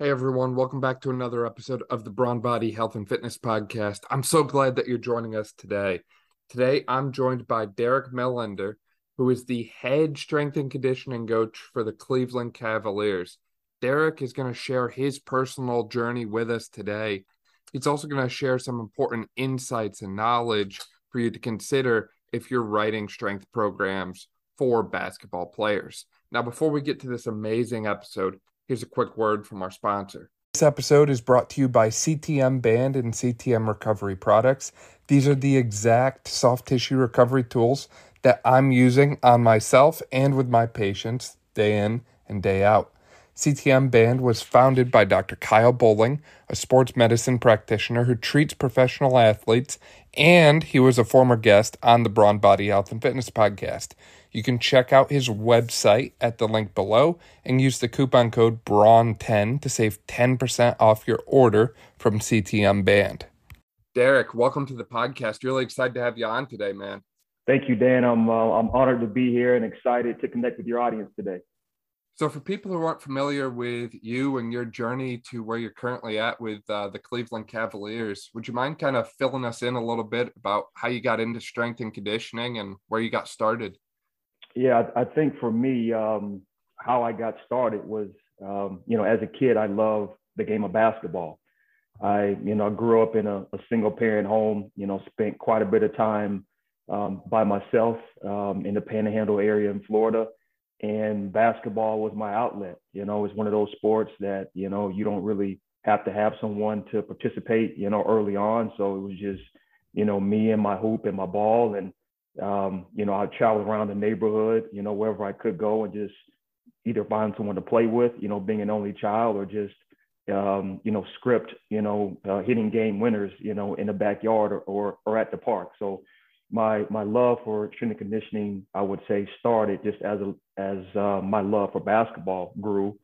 Hey everyone, welcome back to another episode of the Brawn Body Health and Fitness Podcast. I'm so glad that you're joining us today. Today I'm joined by Derek Millender, who is the head strength and conditioning coach for the Cleveland Cavaliers. Derek is going to share his personal journey with us today. He's also going to share some important insights and knowledge for you to consider if you're writing strength programs for basketball players. Now, before we get to this amazing episode, here's a quick word from our sponsor. This episode is brought to you by CTM Band and CTM Recovery Products. These are the exact soft tissue recovery tools that I'm using on myself and with my patients day in and day out. CTM Band was founded by Dr. Kyle Bowling, a sports medicine practitioner who treats professional athletes, and he was a former guest on the Brawn Body Health and Fitness podcast. You can check out his website at the link below and use the coupon code BRAWN10 to save 10% off your order from CTM Band. Derek, welcome to the podcast. Really excited to have you on today, man. Thank you, Dan. I'm uh, I'm honored to be here and excited to connect with your audience today. So, for people who aren't familiar with you and your journey to where you're currently at with uh, the Cleveland Cavaliers, would you mind kind of filling us in a little bit about how you got into strength and conditioning and where you got started? Yeah, I think for me, um, how I got started was, um, you know, as a kid, I loved the game of basketball. I, you know, I grew up in a, a single parent home, you know, spent quite a bit of time um, by myself um, in the Panhandle area in Florida and basketball was my outlet. You know, it's one of those sports that you know you don't really have to have someone to participate. You know, early on, so it was just you know me and my hoop and my ball, and um, you know I traveled around the neighborhood. You know, wherever I could go and just either find someone to play with. You know, being an only child or just um, you know script. You know, uh, hitting game winners. You know, in the backyard or, or or at the park. So my my love for strength and conditioning, I would say, started just as a as uh, my love for basketball grew,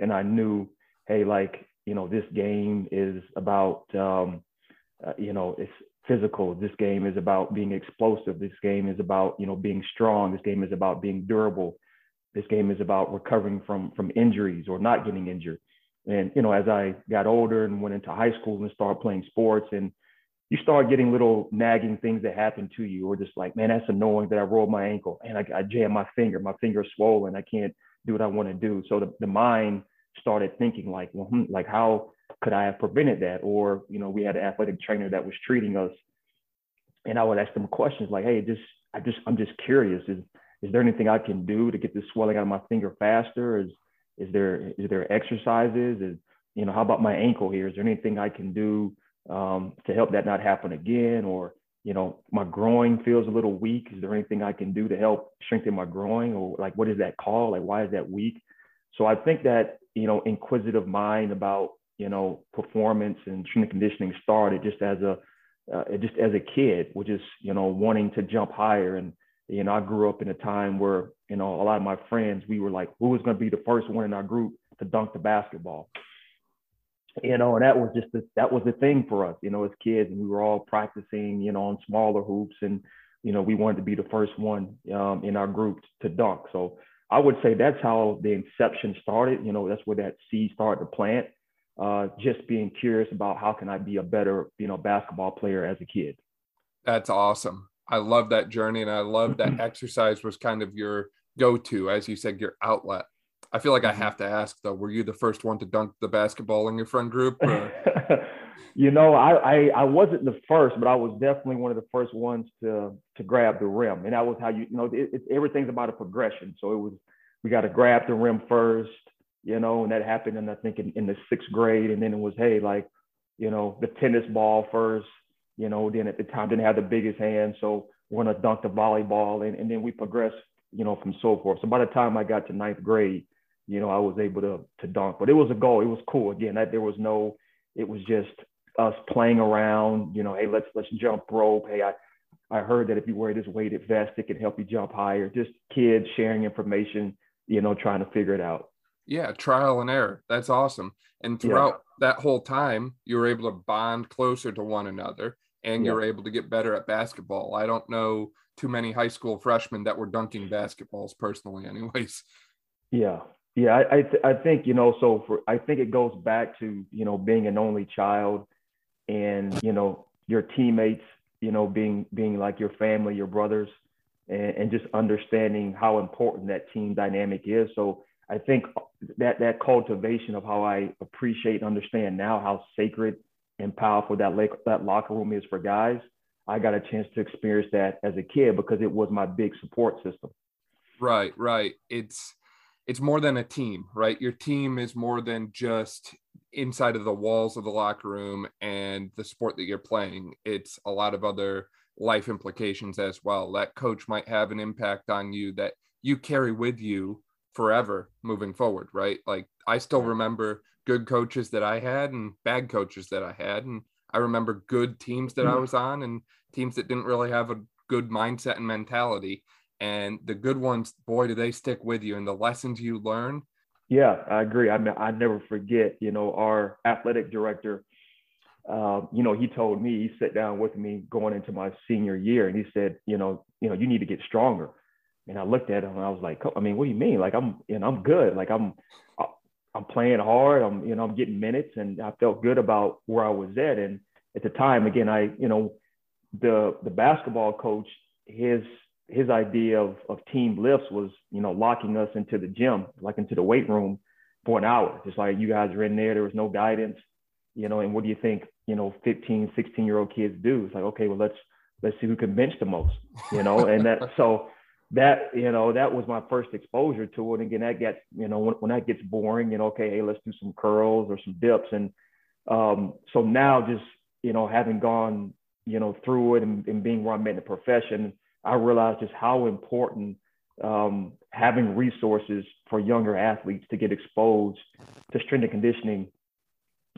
and I knew, hey, like you know, this game is about, um, uh, you know, it's physical. This game is about being explosive. This game is about you know being strong. This game is about being durable. This game is about recovering from from injuries or not getting injured. And you know, as I got older and went into high school and started playing sports and you start getting little nagging things that happen to you, or just like, man, that's annoying that I rolled my ankle and I, I jam my finger, my finger's swollen, I can't do what I want to do. So the, the mind started thinking like, well, hmm, like how could I have prevented that? Or, you know, we had an athletic trainer that was treating us, and I would ask them questions like, hey, just I just I'm just curious, is is there anything I can do to get this swelling out of my finger faster? Is is there is there exercises? Is you know, how about my ankle here? Is there anything I can do um, to help that not happen again? Or, you know, my groin feels a little weak. Is there anything I can do to help strengthen my groin? Or like, what is that called? Like, why is that weak? So I think that, you know, inquisitive mind about, you know, performance and strength conditioning started just as a, uh, just as a kid, which is, you know, wanting to jump higher. And, you know, I grew up in a time where, you know, a lot of my friends, we were like, who was going to be the first one in our group to dunk the basketball? You know, and that was just the, that was the thing for us, you know, as kids, and we were all practicing, you know, on smaller hoops, and you know, we wanted to be the first one um, in our group to dunk. So I would say that's how the inception started. You know, that's where that seed started to plant. Uh, just being curious about how can I be a better, you know, basketball player as a kid. That's awesome. I love that journey, and I love that exercise was kind of your go-to, as you said, your outlet. I feel like I have to ask though, were you the first one to dunk the basketball in your friend group? you know, I, I, I wasn't the first, but I was definitely one of the first ones to to grab the rim, and that was how you you know it, it, everything's about a progression. So it was we got to grab the rim first, you know, and that happened, and I think in, in the sixth grade, and then it was hey like, you know, the tennis ball first, you know, then at the time didn't have the biggest hand, so we're gonna dunk the volleyball, and, and then we progressed, you know, from so forth. So by the time I got to ninth grade you know, I was able to to dunk. But it was a goal. It was cool. Again, that there was no, it was just us playing around. You know, hey, let's let's jump rope. Hey, I I heard that if you wear this weighted vest, it can help you jump higher. Just kids sharing information. You know, trying to figure it out. Yeah, trial and error. That's awesome. And throughout yeah. that whole time, you were able to bond closer to one another and yeah. you're able to get better at basketball. I don't know too many high school freshmen that were dunking basketballs personally, anyways. Yeah, Yeah, I I, th- I think you know. So for I think it goes back to you know being an only child, and you know your teammates, you know being being like your family, your brothers, and, and just understanding how important that team dynamic is. So I think that that cultivation of how I appreciate and understand now how sacred and powerful that lake, that locker room is for guys. I got a chance to experience that as a kid because it was my big support system. Right, right. It's it's more than a team, right? Your team is more than just inside of the walls of the locker room and the sport that you're playing. It's a lot of other life implications as well. That coach might have an impact on you that you carry with you forever moving forward, right? Like I still remember good coaches that I had and bad coaches that I had. And I remember good teams that I mm-hmm. was on and teams that didn't really have a good mindset and mentality and the good ones boy do they stick with you and the lessons you learn yeah i agree. I mean i never forget you know our athletic director uh, you know he told me he sat down with me going into my senior year and he said you know you know you need to get stronger. And i looked at him and i was like i mean what do you mean? Like i'm you know i'm good. Like i'm i'm playing hard. I'm you know i'm getting minutes and i felt good about where i was at. And at the time again i you know the the basketball coach his his idea of, of team lifts was, you know, locking us into the gym, like into the weight room for an hour. Just like you guys are in there, there was no guidance, you know, and what do you think, you know, 15, 16 year old kids do? It's like, okay, well, let's, let's see who can bench the most, you know, and that, so that, you know, that was my first exposure to it. And again, that gets, you know, when, when that gets boring, you know, okay, hey, let's do some curls or some dips. And um, so now just, you know, having gone, you know, through it and, and being where I'm at in the profession, I realized just how important um, having resources for younger athletes to get exposed to strength and conditioning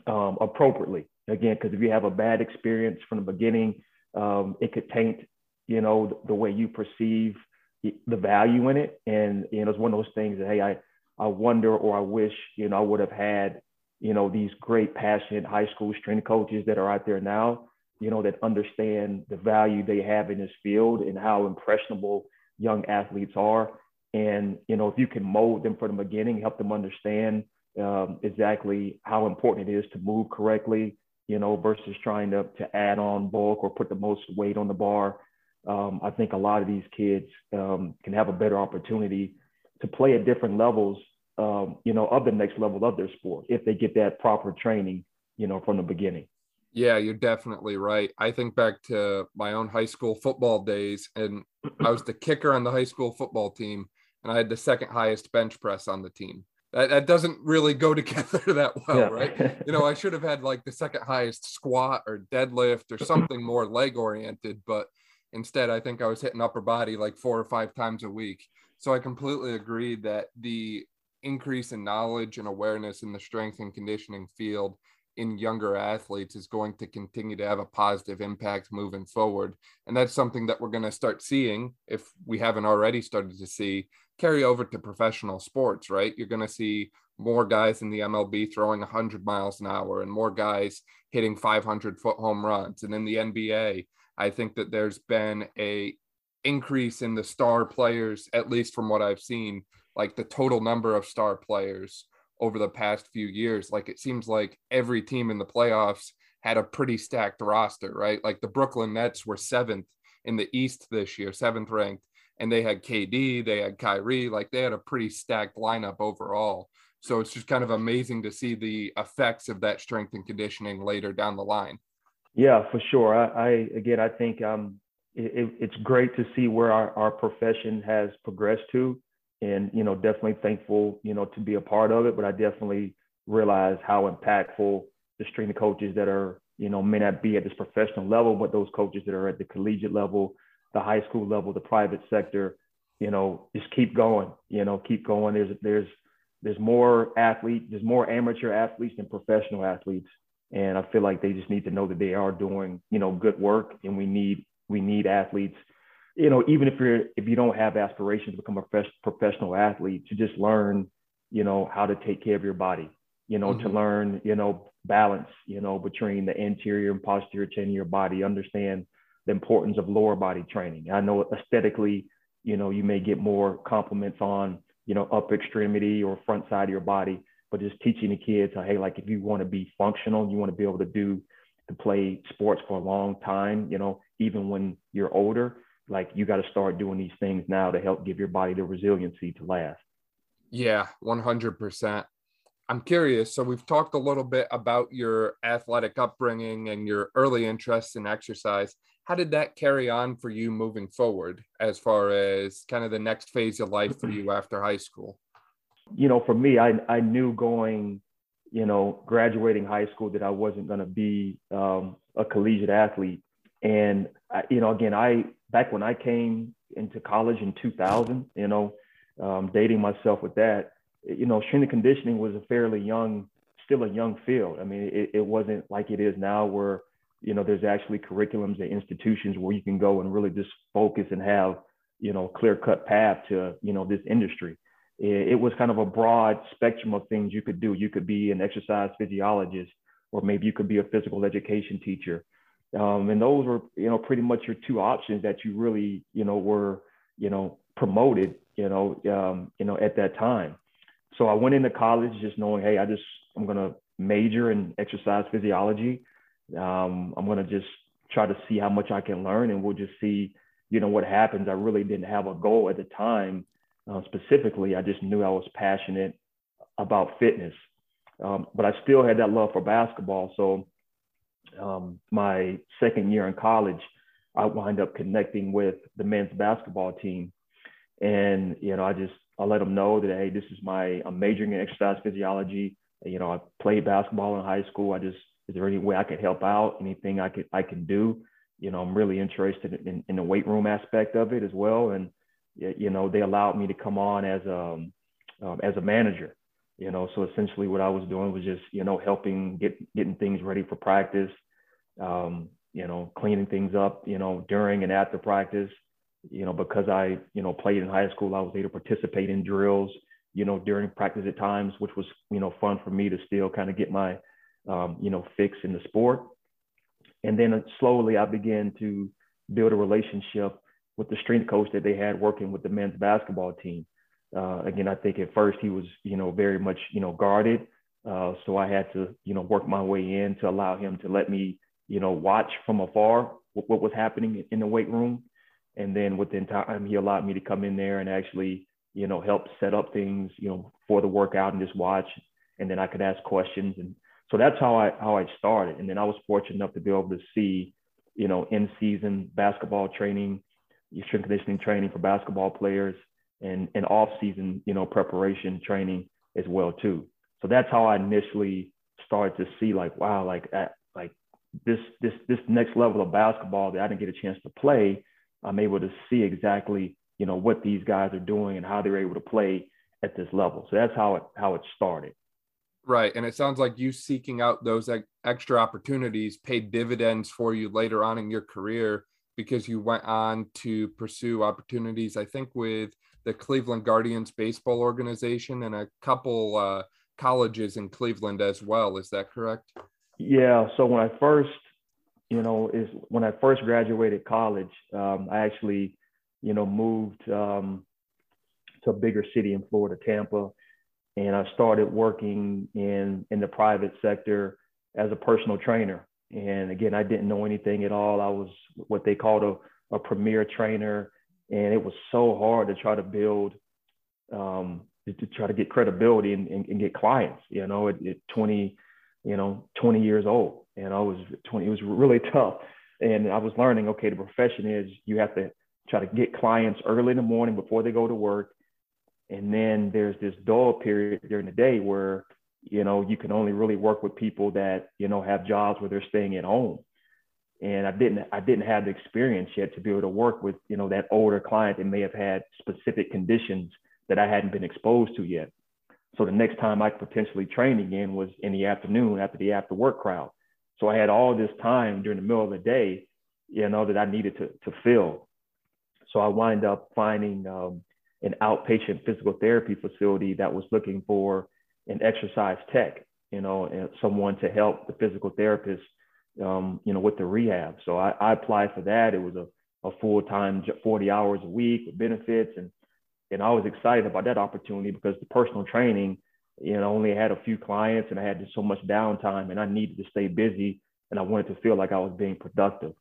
um, appropriately. Again, because if you have a bad experience from the beginning, um, it could taint, you know, the, the, way you perceive the value in it. And you know, it's one of those things that hey, I I wonder or I wish you know I would have had you know these great passionate high school strength coaches that are out there now you know, that understand the value they have in this field and how impressionable young athletes are. And, you know, if you can mold them from the beginning, help them understand um, exactly how important it is to move correctly, you know, versus trying to, to add on bulk or put the most weight on the bar. Um, I think a lot of these kids um, can have a better opportunity to play at different levels, um, you know, of the next level of their sport if they get that proper training, you know, from the beginning. Yeah, you're definitely right. I think back to my own high school football days, and I was the kicker on the high school football team, and I had the second highest bench press on the team. That, that doesn't really go together that well, yeah. right? You know, I should have had like the second highest squat or deadlift or something more leg oriented, but instead, I think I was hitting upper body like four or five times a week. So I completely agree that the increase in knowledge and awareness in the strength and conditioning field in younger athletes is going to continue to have a positive impact moving forward. And that's something that we're going to start seeing, if we haven't already started to see, carry over to professional sports, right? You're going to see more guys in the MLB throwing 100 miles an hour and more guys hitting 500 foot home runs. And in the NBA, I think that there's been a increase in the star players, at least from what I've seen, like the total number of star players over the past few years. Like it seems like every team in the playoffs had a pretty stacked roster, right? Like the Brooklyn Nets were seventh in the East this year, seventh ranked, and they had KD, they had Kyrie, like they had a pretty stacked lineup overall. So it's just kind of amazing to see the effects of that strength and conditioning later down the line. Yeah, for sure. I, I again, I think um, it, it's great to see where our, our profession has progressed to and you know definitely thankful you know to be a part of it but i definitely realize how impactful the string of coaches that are you know may not be at this professional level but those coaches that are at the collegiate level the high school level the private sector you know just keep going you know keep going. There's there's there's more athletes there's more amateur athletes than professional athletes and i feel like they just need to know that they are doing you know good work and we need we need athletes you know, even if you're if you don't have aspirations to become a professional athlete, to just learn, you know, how to take care of your body, you know, mm-hmm. to learn, you know, balance, you know, between the anterior and posterior chain of your body, understand the importance of lower body training. I know aesthetically, you know, you may get more compliments on you know, upper extremity or front side of your body, but just teaching the kids, hey, like if you want to be functional, you want to be able to do to play sports for a long time, you know, even when you're older, like you got to start doing these things now to help give your body the resiliency to last. Yeah, 100%. I'm curious. So, we've talked a little bit about your athletic upbringing and your early interest in exercise. How did that carry on for you moving forward as far as kind of the next phase of life for you after high school? You know, for me, I, I knew going, you know, graduating high school that I wasn't going to be um, a collegiate athlete. And, I, you know, again, I, back when I came into college in 2000, you know, um, dating myself with that, you know, strength and conditioning was a fairly young, still a young field. I mean, it, it wasn't like it is now where, you know, there's actually curriculums and institutions where you can go and really just focus and have, you know, clear cut path to, you know, this industry. It, it was kind of a broad spectrum of things you could do. You could be an exercise physiologist, or maybe you could be a physical education teacher. Um, and those were, you know, pretty much your two options that you really, you know, were, you know, promoted, you know, um, you know, at that time. So I went into college just knowing, hey, I just I'm gonna major in exercise physiology. Um, I'm gonna just try to see how much I can learn, and we'll just see, you know, what happens. I really didn't have a goal at the time uh, specifically. I just knew I was passionate about fitness, um, but I still had that love for basketball. So um, my second year in college, I wind up connecting with the men's basketball team, and you know, I just I let them know that hey, this is my I'm majoring in exercise physiology. You know, I played basketball in high school. I just is there any way I could help out? Anything I could I can do? You know, I'm really interested in, in the weight room aspect of it as well. And you know, they allowed me to come on as a um, um, as a manager. You know, so essentially what I was doing was just you know helping get getting things ready for practice. Um, you know, cleaning things up. You know, during and after practice you know, because I, you know, played in high school, I was able to participate in drills, you know, during practice at times, which was, you know, fun for me to still kind of get my, um, you know, fix in the sport. And then slowly I began to build a relationship with the strength coach that they had working with the men's basketball team. Uh, again, I think at first he was, you know, very much, you know, guarded. Uh, so I had to, you know, work my way in to allow him to let me, you know, watch from afar what, what was happening in the weight room and then within time, he allowed me to come in there and actually, you know, help set up things, you know, for the workout and just watch. And then I could ask questions. And so that's how I how I started. And then I was fortunate enough to be able to see, you know, in season basketball training, strength conditioning training for basketball players, and and off season, you know, preparation training as well too. So that's how I initially started to see like, wow, like at, like this this this next level of basketball that I didn't get a chance to play I'm able to see exactly, you know, what these guys are doing and how they're able to play at this level. So that's how it how it started. Right, and it sounds like you seeking out those extra opportunities paid dividends for you later on in your career because you went on to pursue opportunities. I think with the Cleveland Guardians baseball organization and a couple uh, colleges in Cleveland as well. Is that correct? Yeah. So when I first you know, is when I first graduated college, um, I actually, you know, moved um, to a bigger city in Florida, Tampa, and I started working in in the private sector as a personal trainer. And again, I didn't know anything at all. I was what they called a, a premier trainer, and it was so hard to try to build, um, to, try to get credibility and, and, and get clients. You know, at, at 20, you know, 20 years old and I was 20. It was really tough, and I was learning. Okay, the profession is you have to try to get clients early in the morning before they go to work, and then there's this dull period during the day where you know you can only really work with people that you know have jobs where they're staying at home and i didn't i didn't have the experience yet to be able to work with you know that older client that may have had specific conditions that i hadn't been exposed to yet so the next time i could potentially train again was in the afternoon after the after work crowd so I had all this time during the middle of the day, you know, that I needed to, to fill. So I wind up finding um, an outpatient physical therapy facility that was looking for an exercise tech, you know, and someone to help the physical therapist, um, you know, with the rehab. So I, I applied for that. It was a, a full time, 40 hours a week with benefits. And And I was excited about that opportunity because the personal training, you know, only had a few clients and I had just so much downtime and I needed to stay busy and I wanted to feel like I was being productive.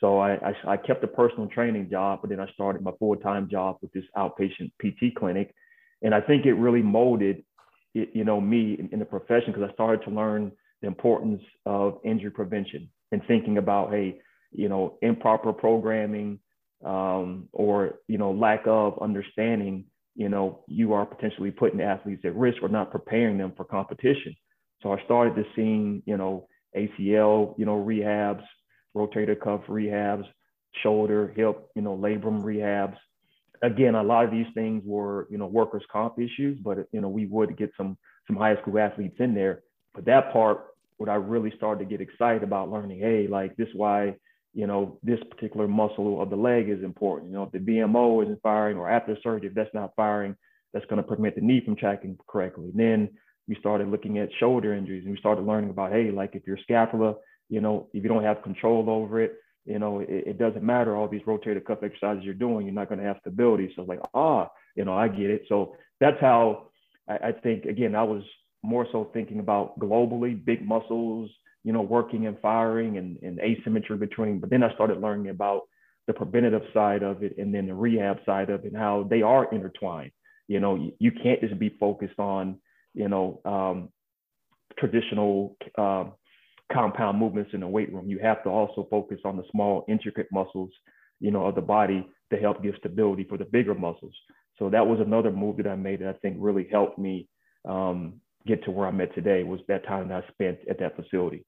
So I, I, I kept a personal training job, but then I started my full-time job with this outpatient PT clinic. And I think it really molded, it, you know, me in, in the profession because I started to learn the importance of injury prevention and thinking about, hey, you know, improper programming um, or, you know, lack of understanding, you know, you are potentially putting athletes at risk or not preparing them for competition. So I started to see, you know, ACL, you know, rehabs, rotator cuff rehabs, shoulder, hip, you know, labrum rehabs. Again, a lot of these things were, you know, workers' comp issues, but you know, we would get some some high school athletes in there. But that part, what I really started to get excited about learning, hey, like this why, you know, this particular muscle of the leg is important. You know, if the VMO isn't firing or after surgery, if that's not firing, that's going to prevent the knee from tracking correctly. Then we started looking at shoulder injuries and we started learning about, hey, like if your scapula, you know, if you don't have control over it, you know, it, it doesn't matter all these rotator cuff exercises you're doing, you're not going to have stability. So like, ah, you know, I get it. So that's how I, I think, again, I was more so thinking about globally, big muscles, you know, working and firing and, and asymmetry between, but then I started learning about the preventative side of it and then the rehab side of it and how they are intertwined. You know, you, you can't just be focused on, you know, um, traditional um, compound movements in the weight room. You have to also focus on the small, intricate muscles, you know, of the body to help give stability for the bigger muscles. So that was another move that I made that I think really helped me um, get to where I'm at today. Was that time that I spent at that facility.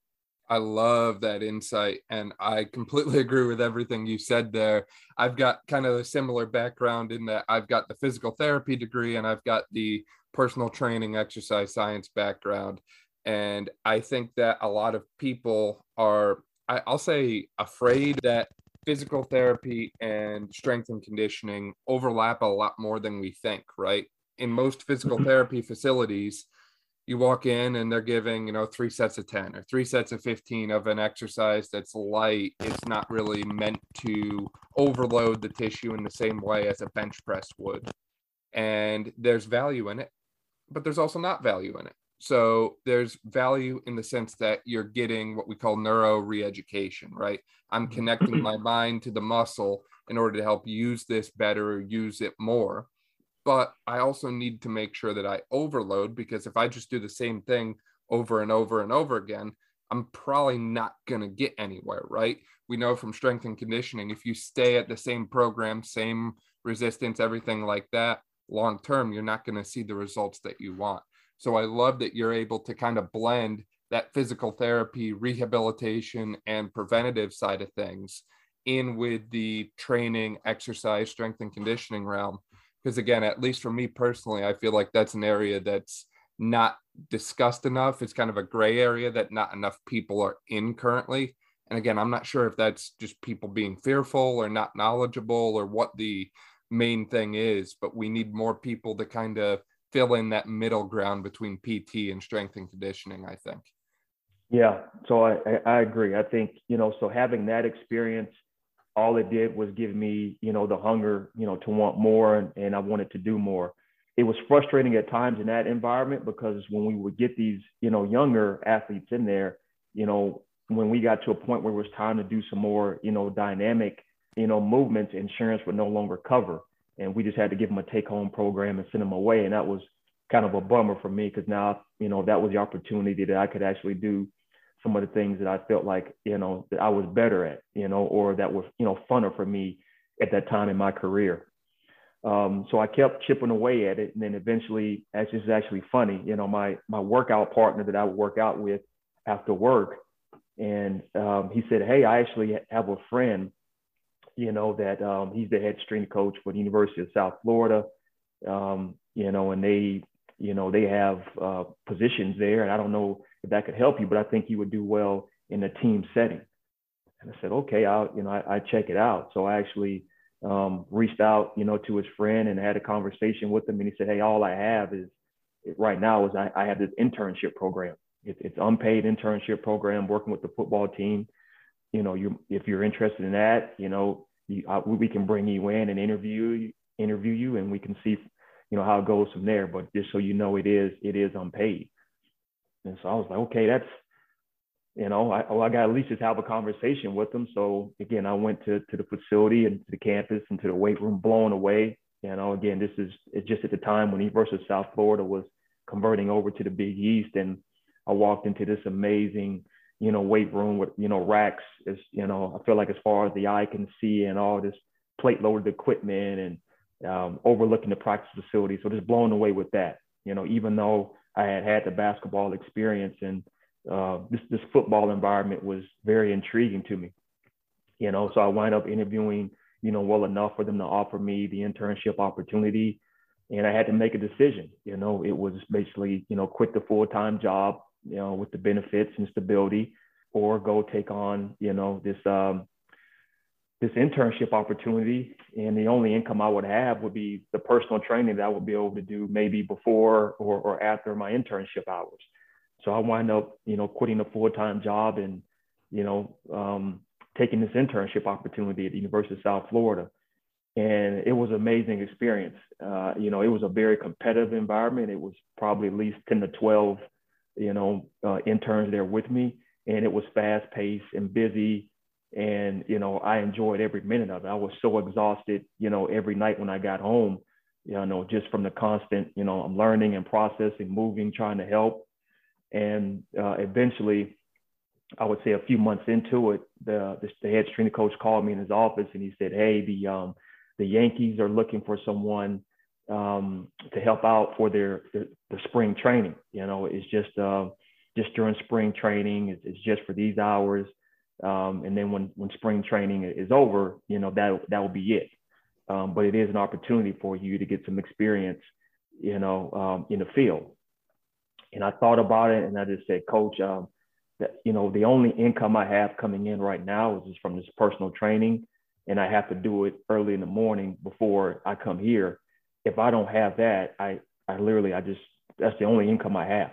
I love that insight. And I completely agree with everything you said there. I've got kind of a similar background in that I've got the physical therapy degree and I've got the personal training exercise science background. And I think that a lot of people are, I'll say, afraid that physical therapy and strength and conditioning overlap a lot more than we think, right? In most physical mm-hmm. therapy facilities, you walk in and they're giving you know three sets of 10 or three sets of 15 of an exercise that's light. It's not really meant to overload the tissue in the same way as a bench press would. And there's value in it but there's also not value in it. So there's value in the sense that you're getting what we call neuro re-education right? I'm mm-hmm. connecting my mind to the muscle in order to help use this better or use it more but I also need to make sure that I overload because if I just do the same thing over and over and over again, I'm probably not going to get anywhere, right? We know from strength and conditioning, if you stay at the same program, same resistance, everything like that, long term, you're not going to see the results that you want. So I love that you're able to kind of blend that physical therapy, rehabilitation, and preventative side of things in with the training, exercise, strength, and conditioning realm because again at least for me personally i feel like that's an area that's not discussed enough. It's kind of a gray area that not enough people are in currently. And again i'm not sure if that's just people being fearful or not knowledgeable or what the main thing is but we need more people to kind of fill in that middle ground between pt and strength and conditioning i think. Yeah. So i i agree. I think you know so having that experience all it did was give me, you know, the hunger, you know, to want more and, and I wanted to do more. It was frustrating at times in that environment because when we would get these, you know, younger athletes in there, you know, when we got to a point where it was time to do some more, you know, dynamic, you know, movements, insurance would no longer cover. And we just had to give them a take home program and send them away. And that was kind of a bummer for me because now, you know, that was the opportunity that I could actually do some of the things that I felt like, you know, that I was better at, you know, or that were, you know, funner for me at that time in my career. Um, so I kept chipping away at it. And then eventually, that's just actually funny, you know, my, my workout partner that I would work out with after work. And um, he said, Hey, I actually have a friend, you know, that um, he's the head strength coach for the University of South Florida. Um, you know, and they, you know, they have uh, positions there. And I don't know if that could help you, but I think you would do well in a team setting. And I said, okay, I'll, you know, I, I check it out. So I actually um, reached out, you know, to his friend and had a conversation with him. And he said, hey, all I have is right now is I, I have this internship program. It, it's unpaid internship program working with the football team. You know, you if you're interested in that, you know, you, I, we can bring you in and interview interview you and we can see, you know, how it goes from there. But just so you know, it is it is unpaid. And so I was like, okay, that's you know, I, I got at least just have a conversation with them. So again, I went to to the facility and to the campus and to the weight room, blown away. You know, again, this is it's just at the time when University of South Florida was converting over to the Big East, and I walked into this amazing, you know, weight room with you know racks. As you know, I feel like as far as the eye can see, and all this plate loaded equipment and um, overlooking the practice facility. So just blown away with that. You know, even though I had had the basketball experience and uh, this this football environment was very intriguing to me. You know, so I wind up interviewing, you know, well enough for them to offer me the internship opportunity, and I had to make a decision. You know, it was basically, you know, quit the full time job, you know, with the benefits and stability, or go take on, you know, this um, this internship opportunity and the only income I would have would be the personal training that I would be able to do maybe before or, or after my internship hours. So I wind up, you know, quitting a full-time job and, you know, um, taking this internship opportunity at the University of South Florida. And it was an amazing experience. Uh, you know, it was a very competitive environment. It was probably at least 10 to 12, you know, uh, interns there with me. And it was fast paced and busy and, you know, I enjoyed every minute of it. I was so exhausted, you know, every night when I got home, you know, just from the constant, you know, I'm learning and processing, moving, trying to help. And uh, eventually, I would say a few months into it, the, the, the head strength coach called me in his office and he said, Hey, the, um, the Yankees are looking for someone um, to help out for their, their, spring training. You know, it's just, uh, just during spring training, it's, it's just for these hours um, and then when when spring training is over, you know that that will be it. Um, but it is an opportunity for you to get some experience, you know, um, in the field. And I thought about it, and I just said, Coach, um, that you know the only income I have coming in right now is just from this personal training, and I have to do it early in the morning before I come here. If I don't have that, I I literally I just that's the only income I have.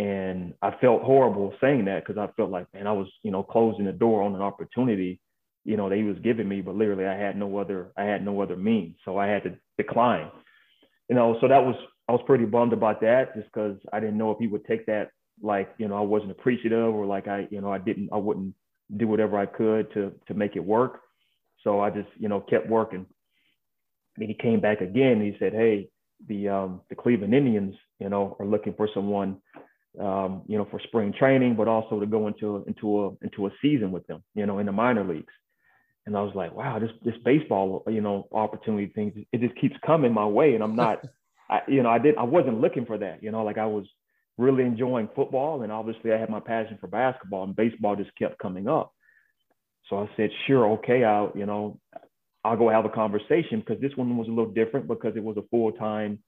And I felt horrible saying that because I felt like, man, I was, you know, closing the door on an opportunity, you know, that he was giving me, but literally I had no other, I had no other means. So I had to decline. You know, so that was, I was pretty bummed about that just because I didn't know if he would take that like, you know, I wasn't appreciative or like I, you know, I didn't, I wouldn't do whatever I could to to make it work. So I just, you know, kept working. And he came back again. he said, Hey, the um, the Cleveland Indians, you know, are looking for someone um, you know, for spring training, but also to go into into a into a season with them, you know, in the minor leagues. And I was like, wow, this this baseball, you know, opportunity things, it just keeps coming my way, and I'm not, I, you know, I did, I wasn't looking for that, you know, like I was really enjoying football, and obviously I had my passion for basketball, and baseball just kept coming up. So I said, sure, okay, I'll, you know, I'll go have a conversation because this one was a little different because it was a full time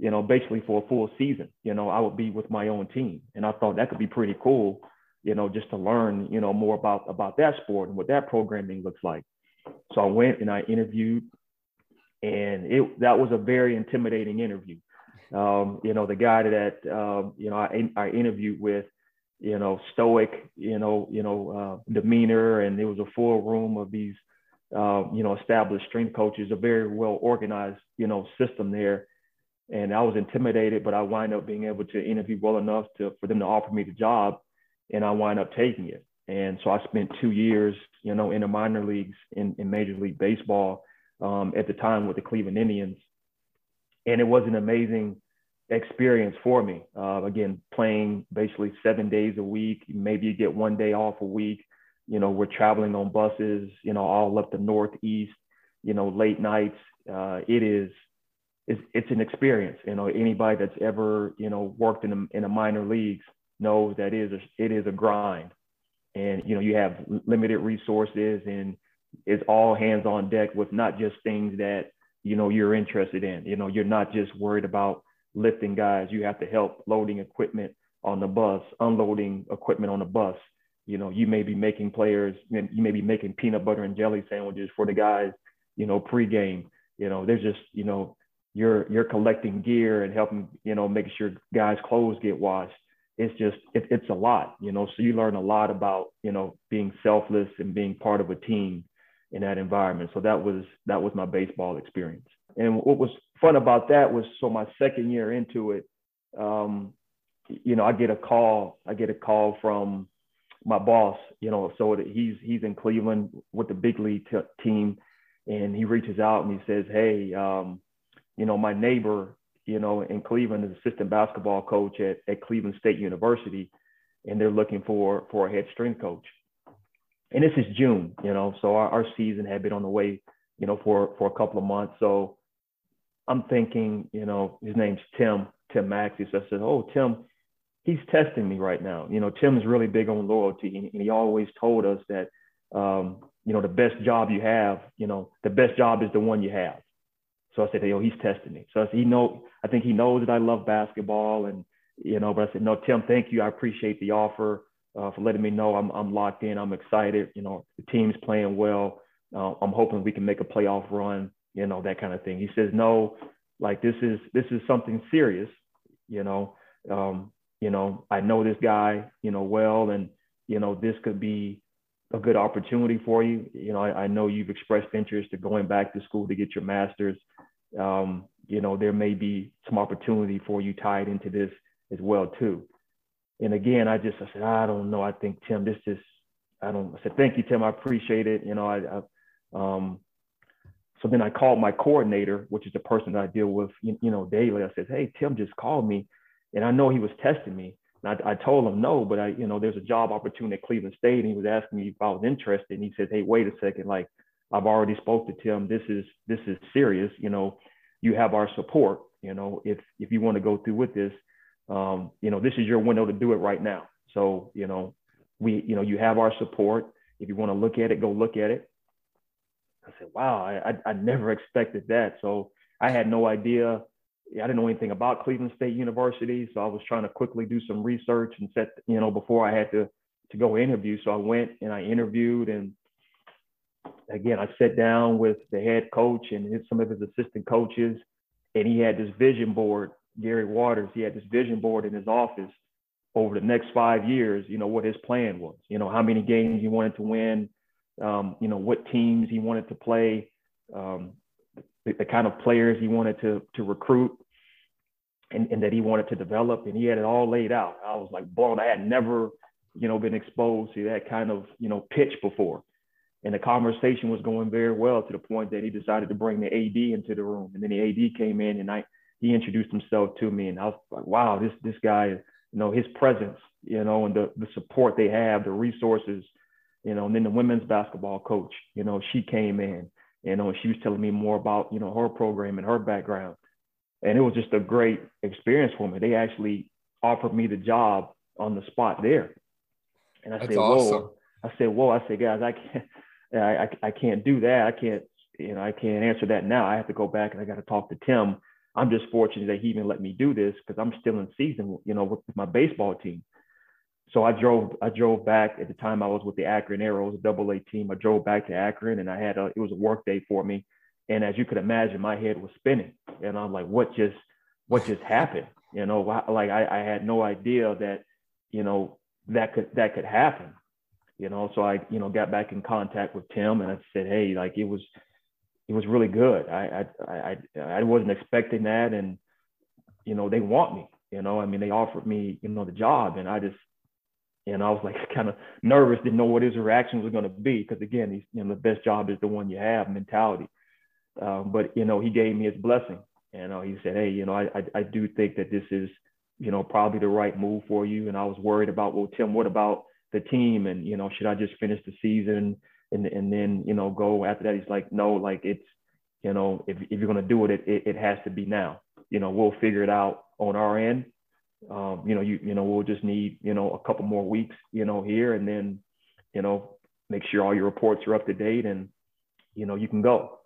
you know, basically for a full season. You know, I would be with my own team, and I thought that could be pretty cool. You know, just to learn, you know, more about about that sport and what that programming looks like. So I went and I interviewed, and it that was a very intimidating interview. Um, you know, the guy that um, you know I, I interviewed with, you know, stoic, you know, you know, uh, demeanor, and it was a full room of these, uh, you know, established strength coaches, a very well organized, you know, system there and I was intimidated, but I wind up being able to interview well enough to for them to offer me the job, and I wind up taking it. And so I spent two years, you know, in the minor leagues in, in Major League Baseball um, at the time with the Cleveland Indians, and it was an amazing experience for me. Uh, again, playing basically seven days a week, maybe you get one day off a week. You know, we're traveling on buses, you know, all up the Northeast. You know, late nights. Uh, it is it's, it's an experience. You know, anybody that's ever, you know, worked in a, in a minor leagues knows that it is a, it is a grind. And, you know, you have limited resources and it's all hands on deck with not just things that, you know, you're interested in. You know, you're not just worried about lifting guys. You have to help loading equipment on the bus, unloading equipment on the bus. You know, you may be making players, you may be making peanut butter and jelly sandwiches for the guys, you know, pregame. You know, there's just, you know, you're you're collecting gear and helping you know making sure guys clothes get washed it's just it, it's a lot you know so you learn a lot about you know being selfless and being part of a team in that environment. So that was that was my baseball experience. And what was fun about that was so my second year into it, um, you know, I get a call. I get a call from my boss. You know, so he's he's in Cleveland with the big league t- team, and he reaches out and he says, "Hey, um, you know, my neighbor, you know, in Cleveland is assistant basketball coach at, at Cleveland State University, and they're looking for for a head strength coach." And this is June, you know, so our, our season had been on the way, you know, for for a couple of months. So I'm thinking, you know, his name's Tim, Tim Maxey. So I said, Oh, Tim, he's testing me right now. You know, Tim is really big on loyalty, and he always told us that, um, you know, the best job you have, you know, the best job is the one you have. So I said, yo, he's testing me. So I said, he know, I think he knows that I love basketball, and you know, but I said, no, Tim, thank you. I appreciate the offer uh, for letting me know I'm I'm locked in. I'm excited. You know, the team's playing well. Uh, I'm hoping we can make a playoff run. You know, that kind of thing. He says, no, like this is this is something serious. You know, um, you know, I know this guy, you know, well, and you know, this could be a good opportunity for you. You know, I, I know you've expressed interest to going back to school to get your master's. Um, you know, there may be some opportunity for you tied into this as well too. And again, I just I said I don't know. I think Tim, this just I don't. I said thank you, Tim. I appreciate it. You know, I, I um, so then I called my coordinator, which is the person that I deal with, you, you know, daily. I said, hey, Tim just called me and I know he was testing me. And I, I told him no, but I, you know, there's a job opportunity at Cleveland State, and he was asking me if I was interested. And he said, "Hey, wait a second, like I've already spoke to Tim. This is this is serious. You know, you have our support. You know, if if you want to go through with this, um, you know, this is your window to do it right now. So, you know, we, you know, you have our support. If you want to look at it, go look at it. I said, wow, I, I, I never expected that. So I had no idea I didn't know anything about Cleveland State University, so I was trying to quickly do some research and set, you know, before I had to to go interview. So I went and I interviewed, and again, I sat down with the head coach and some of his assistant coaches, and he had this vision board. Gary Waters, he had this vision board in his office over the next five years. You know what his plan was. You know how many games he wanted to win. Um, you know what teams he wanted to play. Um, the, the, kind of players he wanted to to recruit and, and that he wanted to develop and he had it all laid out. I was like blown. I had never, you know, been exposed to that kind of, you know, pitch before. And the conversation was going very well to the point that he decided to bring the AD into the room. And then the AD came in and I he introduced himself to me and I was like, wow, this this guy, you know, his presence, you know, and the the support they have, the resources, you know, and then the women's basketball coach, you know, she came in, you know, she was telling me more about, you know, her program and her background and it was just a great experience for me. They actually offered me the job on the spot there, and I That's said, awesome. "Whoa!" I said, "Whoa!" I said, "Guys, I can't, I, I, I can't do that. I can't, you know, I can't answer that now. I have to go back and I got to talk to Tim. I'm just fortunate that he even let me do this because I'm still in season, you know, with my baseball team. So I drove, I drove back at the time I was with the Akron Aeros, a double A team. I drove back to Akron and I had a, it was a work day for me. And as you could imagine, my head was spinning. And I'm like, what just what just happened? You know, like I, I had no idea that, you know, that could that could happen. You know, so I, you know, got back in contact with Tim and I said, hey, like it was it was really good. I I I I wasn't expecting that. And, you know, they want me, you know, I mean, they offered me, you know, the job and I just and I was like kind of nervous, didn't know what his reaction was going to be. Because again, he's, you know, the best job is the one you have mentality. Um, but you know, he gave me his blessing. You know, he said, "Hey, you know, I, I, I do think that this is, you know, probably the right move for you." And I was worried about, well, Tim, what about the team? And you know, should I just finish the season and and then you know go after that? He's like, no, like it's, you know, if if you're gonna do it, it it, has to be now. You know, we'll figure it out on our end. Um, you know, you you know, we'll just need you know a couple more weeks, you know, here, and then, you know, make sure all your reports are up to date, and you know, you can go.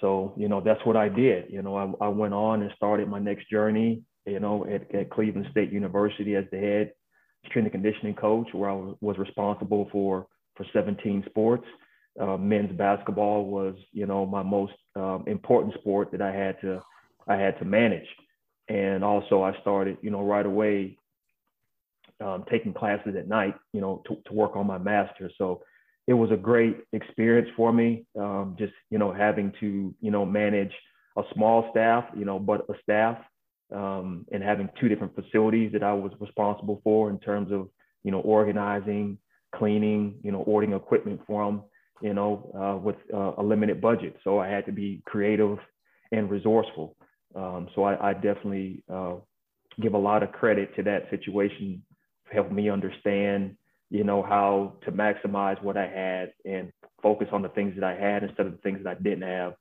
So, you know, that's what I did. You know, I, I went on and started my next journey, you know, at, at Cleveland State University as the head strength and conditioning coach, where I was responsible for for 17 sports. Uh, men's basketball was, you know, my most um, important sport that I had to I had to manage, and also I started, you know, right away um, taking classes at night, you know, to, to work on my master. So it was a great experience for me. Um, just you know having to you know manage a small staff, you know, but a staff um, and having two different facilities that I was responsible for in terms of you know organizing, cleaning, you know, ordering equipment for them, you know, uh, with uh, a limited budget. So I had to be creative and resourceful. Um, so I, I definitely uh, give a lot of credit to that situation, helped me understand, you know, how to maximize what I had and focus on the things that I had instead of the things that I didn't have.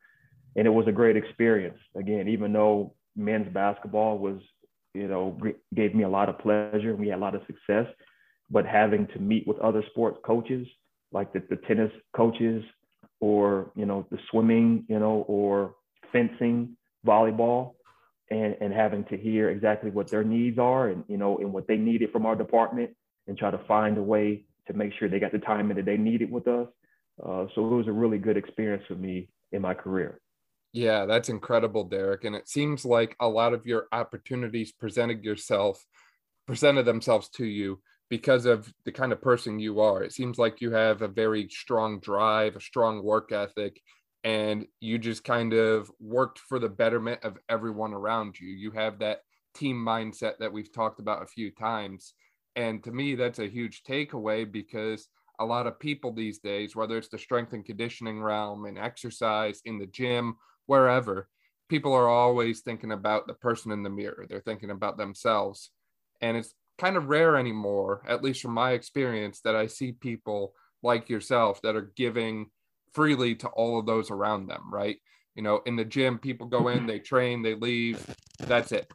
And it was a great experience. Again, even though men's basketball was, you know, gave me a lot of pleasure, we had a lot of success, but having to meet with other sports coaches, like the, the tennis coaches or, you know, the swimming, you know, or fencing, volleyball, and, and having to hear exactly what their needs are and you know and what they needed from our department and try to find a way to make sure they got the time that they needed with us. Uh, so it was a really good experience for me in my career. Yeah, that's incredible, Derek. And it seems like a lot of your opportunities presented yourself, presented themselves to you because of the kind of person you are. It seems like you have a very strong drive, a strong work ethic, and you just kind of worked for the betterment of everyone around you. You have that team mindset that we've talked about a few times. And to me, that's a huge takeaway because a lot of people these days, whether it's the strength and conditioning realm and exercise in the gym, wherever, people are always thinking about the person in the mirror. They're thinking about themselves. And it's kind of rare anymore, at least from my experience, that I see people like yourself that are giving freely to all of those around them, right? You know, in the gym, people go in, they train, they leave, that's it.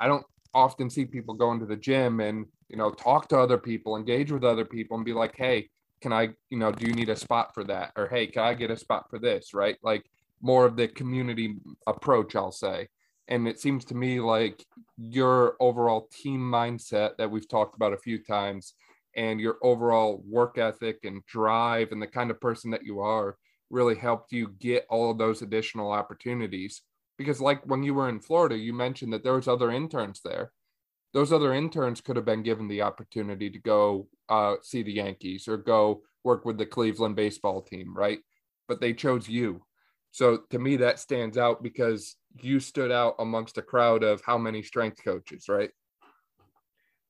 I don't often see people go into the gym and, you know, talk to other people, engage with other people and be like, hey, can I, you know, do you need a spot for that? Or hey, can I get a spot for this? Right. Like more of the community approach, I'll say. And it seems to me like your overall team mindset that we've talked about a few times and your overall work ethic and drive and the kind of person that you are really helped you get all of those additional opportunities. Because like when you were in Florida you mentioned that there was other interns there. Those other interns could have been given the opportunity to go uh, see the Yankees or go work with the Cleveland baseball team right? But they chose you so to me that stands out because you stood out amongst a crowd of how many strength coaches right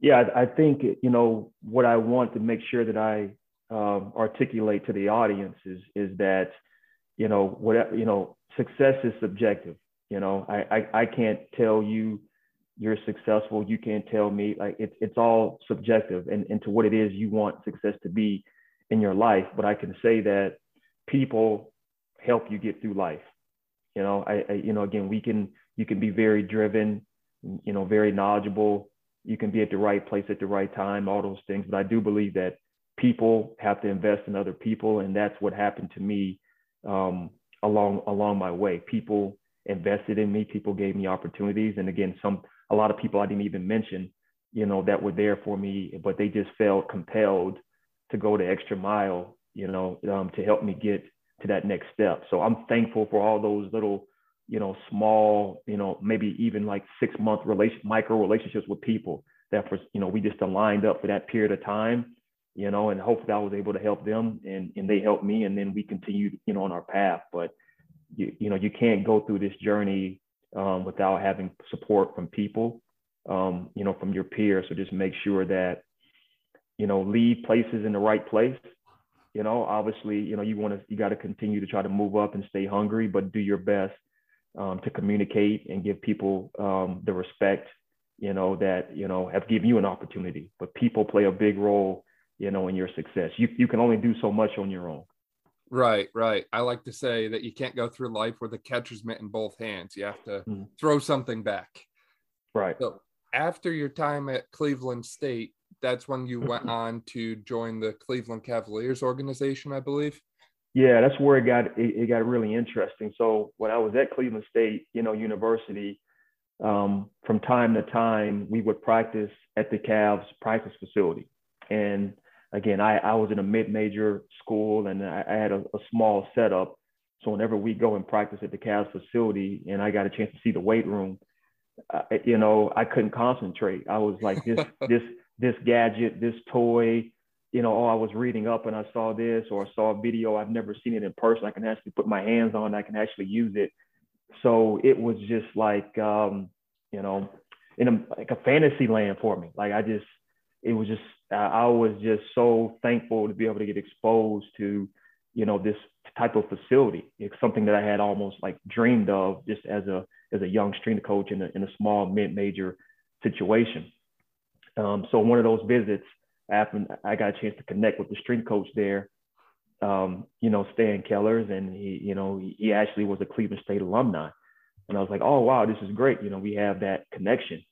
yeah, I think you know what I want to make sure that I um, articulate to the audience is is that you know whatever you know success is subjective. You know, I, I I can't tell you you're successful. You can't tell me like it's it's all subjective and and to what it is you want success to be in your life. But I can say that people help you get through life. You know, I, I you know again we can you can be very driven, you know, very knowledgeable you can be at the right place at the right time, all those things. But I do believe that people have to invest in other people, and that's what happened to me um, along along my way. People invested in me. People gave me opportunities, and again, some a lot of people I didn't even mention, you know, that were there for me, but they just felt compelled to go the extra mile, you know, um, to help me get to that next step. So I'm thankful for all those little you know, small, you know, maybe even like six month relation micro relationships with people that for you know we just aligned up for that period of time, you know, and hopefully I was able to help them and and they helped me and then we continued, you know, on our path. But you you know you can't go through this journey um, without having support from people, um, you know, from your peers. So just make sure that you know leave places in the right place you know obviously you know you want to you got to continue to try to move up and stay hungry but do your best um, to communicate and give people um, the respect, you know, that, you know, have given you an opportunity. But people play a big role, you know, in your success. You, you can only do so much on your own. Right, right. I like to say that you can't go through life with a catcher's mitt in both hands. You have to mm-hmm. throw something back. Right. So after your time at Cleveland State, that's when you went on to join the Cleveland Cavaliers organization, I believe. Yeah, that's where it got it, it, got really interesting. So when I was at Cleveland State, you know, University, um, from time to time we would practice at the Cavs practice facility. And again, I, I was in a mid-major school and I, I had a, a, small setup. So whenever we go and practice at the Cavs facility, and I got a chance to see the weight room, uh, you know, I couldn't concentrate. I was like this this this gadget, this toy, you know, oh, I was reading up and I saw this or I saw a video. I've never seen it in person. I can actually put my hands on. I can actually use it. So it was just like, um, you know, in a, like a fantasy land for me. Like I just, it was just, I was just so thankful to be able to get exposed to, you know, this type of facility. It's something that I had almost like dreamed of just as a as a young strength coach in a in a small mid major situation. Um, so one of those visits, after I got a chance to connect with the strength coach there, um, you know, Stan Kellers, and he, you know, he actually was a Cleveland State alumni, and I was like, oh wow, this is great. You know, we have that connection.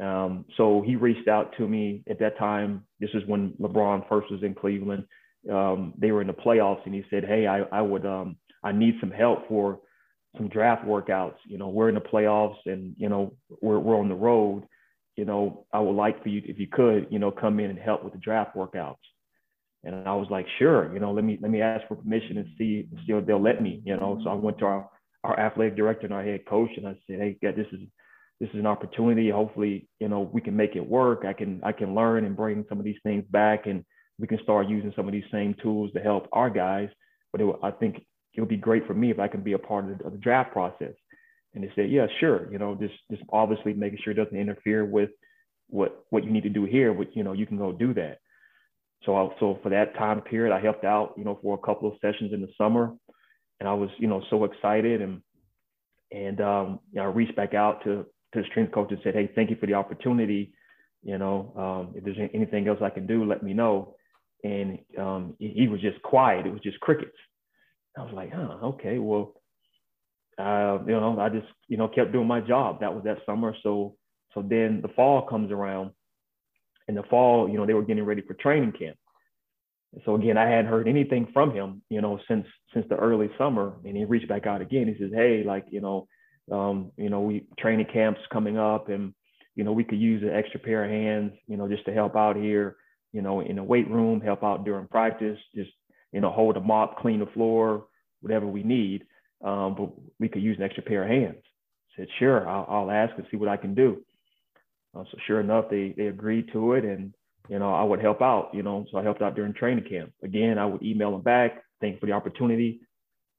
Um, so he reached out to me at that time. This is when LeBron first was in Cleveland um, they were in the playoffs and he said, Hey, I, I would, um, I need some help for some draft workouts. You know, we're in the playoffs and, you know, we're, we're on the road. You know, I would like for you, if you could, you know, come in and help with the draft workouts. And I was like, sure, you know, let me, let me ask for permission and see, see if they'll let me, you know? So I went to our, our athletic director and our head coach and I said, Hey, this is, this is an opportunity. Hopefully, you know, we can make it work. I can, I can learn and bring some of these things back and, we can start using some of these same tools to help our guys. But it, I think it would be great for me if I can be a part of the, of the draft process. And they said, yeah, sure. You know, just just obviously making sure it doesn't interfere with what what you need to do here, but you know, you can go do that. So I, so for that time period, I helped out, you know, for a couple of sessions in the summer, and I was, you know, so excited and and um, you know, I reached back out to to the strength coach and said, hey, thank you for the opportunity. You know, um, if there's anything else I can do, let me know and um, he was just quiet. It was just crickets. I was like, huh, okay, well, uh, you know, I just, you know, kept doing my job. That was that summer. So, so then the fall comes around, and the fall, you know, they were getting ready for training camp. So again, I hadn't heard anything from him, you know, since since the early summer. And he reached back out again. He says, hey, like, you know, um, you know, we training camps coming up, and you know, we could use an extra pair of hands, you know, just to help out here you know, in the weight room, help out during practice, just, you know, hold a mop, clean the floor, whatever we need. Um, but we could use an extra pair of hands. I said, sure, I'll, I'll, ask and see what I can do. Uh, so sure enough, they, they agreed to it and, you know, I would help out, you know, so I helped out during training camp. Again, I would email them back, thank for the opportunity.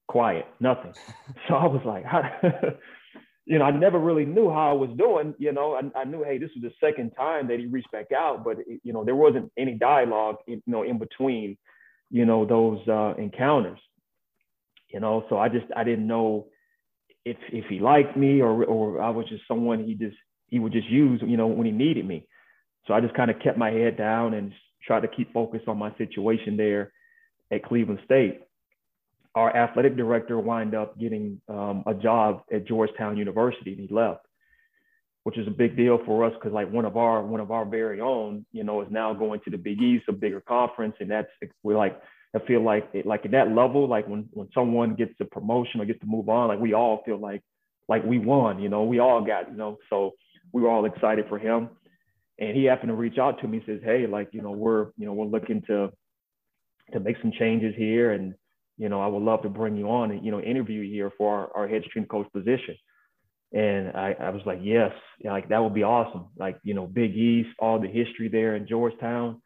Quiet, nothing. So I was like, you know, I never really knew how I was doing. You know, I, I knew, hey, this was the second time that he reached back out, but it, you know, there wasn't any dialogue, you know, in between, you know, those uh, encounters. You know, so I just I didn't know if if he liked me or or I was just someone he just he would just use, you know, when he needed me. So I just kind of kept my head down and tried to keep focused on my situation there at Cleveland State our athletic director wind up getting um, a job at Georgetown University, and he left, which is a big deal for us because like one of our one of our very own, you know, is now going to the Big East, a bigger conference, and that's we're like I feel like it, like at that level, like when when someone gets a promotion or gets to move on, like we all feel like like we won, you know, we all got, you know, so we were all excited for him. And he happened to reach out to me, and says, Hey, like, you know, we're, you know, we're looking to to make some changes here and you know, I would love to bring you on and, you know, interview you here for our, our head strength coach position. And I, I was like, yes, like that would be awesome. Like, you know, Big East, all the history there in Georgetown.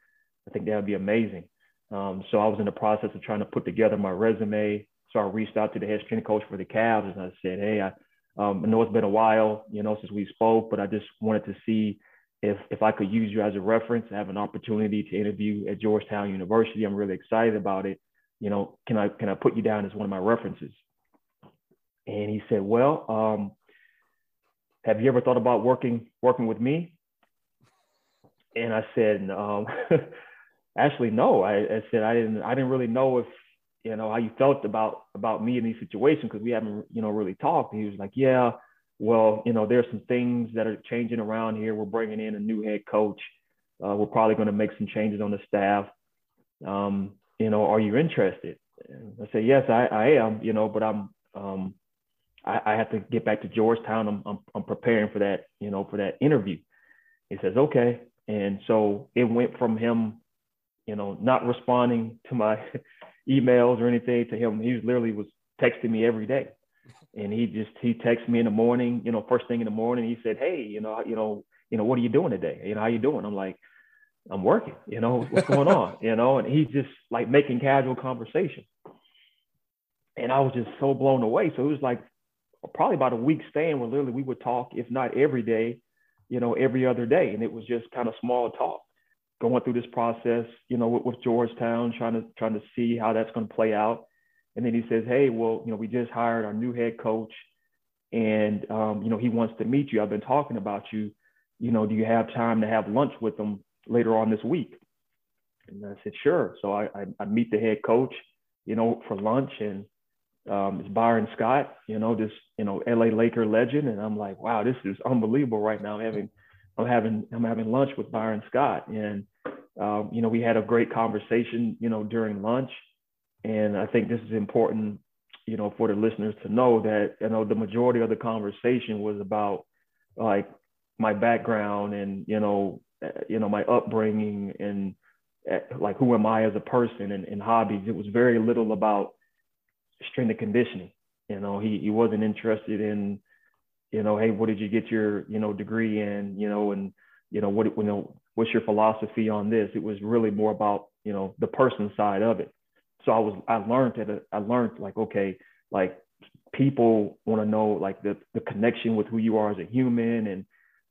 I think that would be amazing. Um, so I was in the process of trying to put together my resume. So I reached out to the head strength coach for the Cavs and I said, hey, I, um, I know it's been a while, you know, since we spoke, but I just wanted to see if if I could use you as a reference. I have an opportunity to interview at Georgetown University. I'm really excited about it you know, can I can I put you down as one of my references? And he said, well, um, have you ever thought about working working with me? And I said, um, actually, no. I, I, said I didn't I didn't really know if you know how you felt about about me in these situations because we haven't you know really talked. He was like, yeah, well, you know, there's some things that are changing around here. We're bringing in a new head coach. Uh, we're probably going to make some changes on the staff. Um, you know, are you interested? And I say, yes, I, I am, you know, but I'm, um, I, I have to get back to Georgetown. I'm, I'm, I'm preparing for that, you know, for that interview. He says, okay. And so it went from him, you know, not responding to my emails or anything to him. He literally was texting me every day. And he just, he texted me in the morning, you know, first thing in the morning, he said, Hey, you know, you know, you know, what are you doing today? You know, how you doing? I'm like, I'm working, you know, what's going on, you know, and he's just like making casual conversation. And I was just so blown away. So it was like probably about a week staying where literally we would talk, if not every day, you know, every other day. And it was just kind of small talk going through this process, you know, with, with Georgetown, trying to trying to see how that's going to play out. And then he says, "Hey, well, you know, we just hired our new head coach, and um, you know, he wants to meet you. I've been talking about you. You know, do you have time to have lunch with him later on this week?" And I said, "Sure." So I I, I meet the head coach, you know, for lunch, and um, it's Byron Scott, you know, this you know LA Laker legend, and I'm like, wow, this is unbelievable right now. Having I'm having I'm having lunch with Byron Scott, and um, you know, we had a great conversation, you know, during lunch, and I think this is important, you know, for the listeners to know that you know the majority of the conversation was about like my background and you know you know my upbringing and like who am I as a person and, and hobbies. It was very little about strength and conditioning. You know, he he wasn't interested in, you know, hey, what did you get your you know degree in? You know, and you know what you know what's your philosophy on this? It was really more about you know the person side of it. So I was I learned that I learned like okay, like people want to know like the the connection with who you are as a human and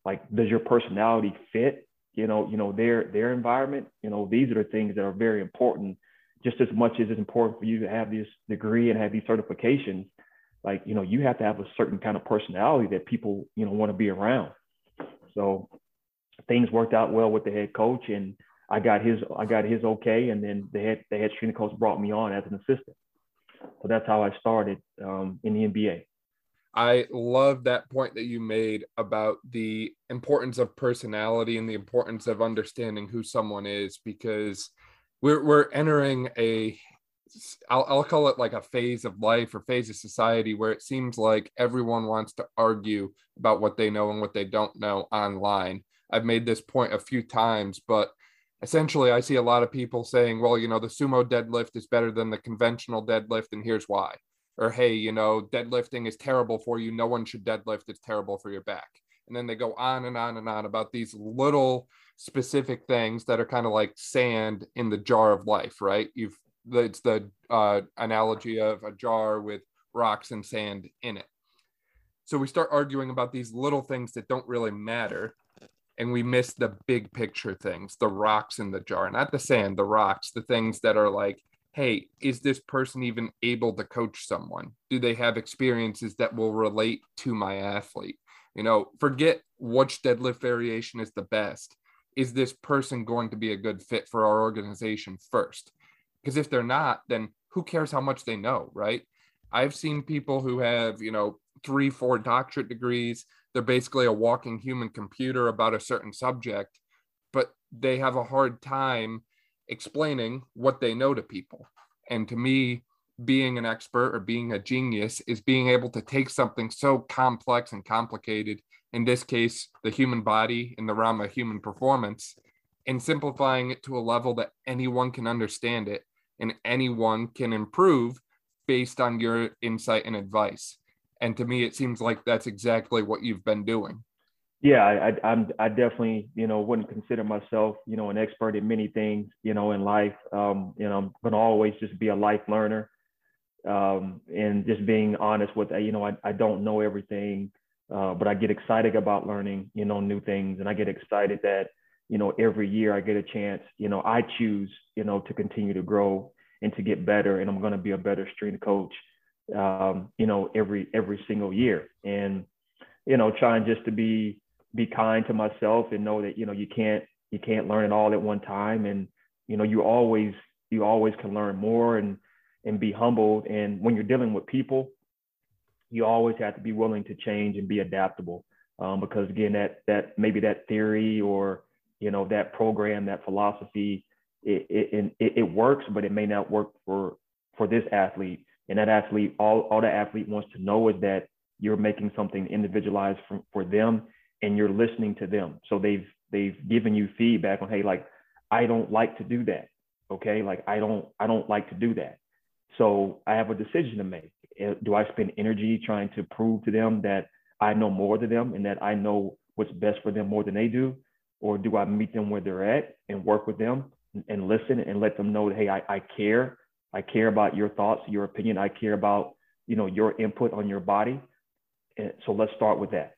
like does your personality fit you know you know their their environment you know these are the things that are very important just as much as it's important for you to have this degree and have these certifications, like, you know, you have to have a certain kind of personality that people, you know, want to be around. So things worked out well with the head coach and I got his, I got his okay. And then the head, the head strength coach brought me on as an assistant. So that's how I started um, in the NBA. I love that point that you made about the importance of personality and the importance of understanding who someone is because we're we're entering a I'll, I'll call it like a phase of life or phase of society where it seems like everyone wants to argue about what they know and what they don't know online. I've made this point a few times, but essentially I see a lot of people saying, well, you know, the sumo deadlift is better than the conventional deadlift, and here's why. Or, hey, you know, deadlifting is terrible for you. No one should deadlift. It's terrible for your back. And then they go on and on and on about these little specific things that are kind of like sand in the jar of life, right? You've it's the uh, analogy of a jar with rocks and sand in it. So we start arguing about these little things that don't really matter, and we miss the big picture things, the rocks in the jar, not the sand, the rocks, the things that are like, hey, is this person even able to coach someone? Do they have experiences that will relate to my athlete? You know, forget which deadlift variation is the best is this person going to be a good fit for our organization first? Because if they're not, then who cares how much they know, right? I've seen people who have, you know, three, four doctorate degrees. They're basically a walking human computer about a certain subject, but they have a hard time explaining what they know to people. And to me, being an expert or being a genius is being able to take something so complex and complicated in this case, the human body in the realm of human performance, and simplifying it to a level that anyone can understand it and anyone can improve based on your insight and advice. And to me, it seems like that's exactly what you've been doing. Yeah, I, I, am I definitely, you know, wouldn't consider myself, you know, an expert in many things, you know, in life. Um, you know, I'm gonna always just be a life learner, um, and just being honest with, you know, I, I don't know everything. Uh, but I get excited about learning, you know, new things, and I get excited that, you know, every year I get a chance. You know, I choose, you know, to continue to grow and to get better, and I'm going to be a better strength coach, um, you know, every every single year, and you know, trying just to be be kind to myself and know that you know you can't you can't learn it all at one time, and you know, you always you always can learn more and and be humbled, and when you're dealing with people you always have to be willing to change and be adaptable um, because again that that maybe that theory or you know that program that philosophy it, it, it, it works but it may not work for for this athlete. And that athlete all, all the athlete wants to know is that you're making something individualized for, for them and you're listening to them. So they've they've given you feedback on hey like i don't like to do that. Okay? Like i don't i don't like to do that. So i have a decision to make. Uh, do I spend energy trying to prove to them that I know more than them and that I know what's best for them more than they do? Or do I meet them where they're at and work with them and, listen and let them know, hey, I, I care. I care about your thoughts, your opinion. I care about, you know, your input on your body. And so let's start with that.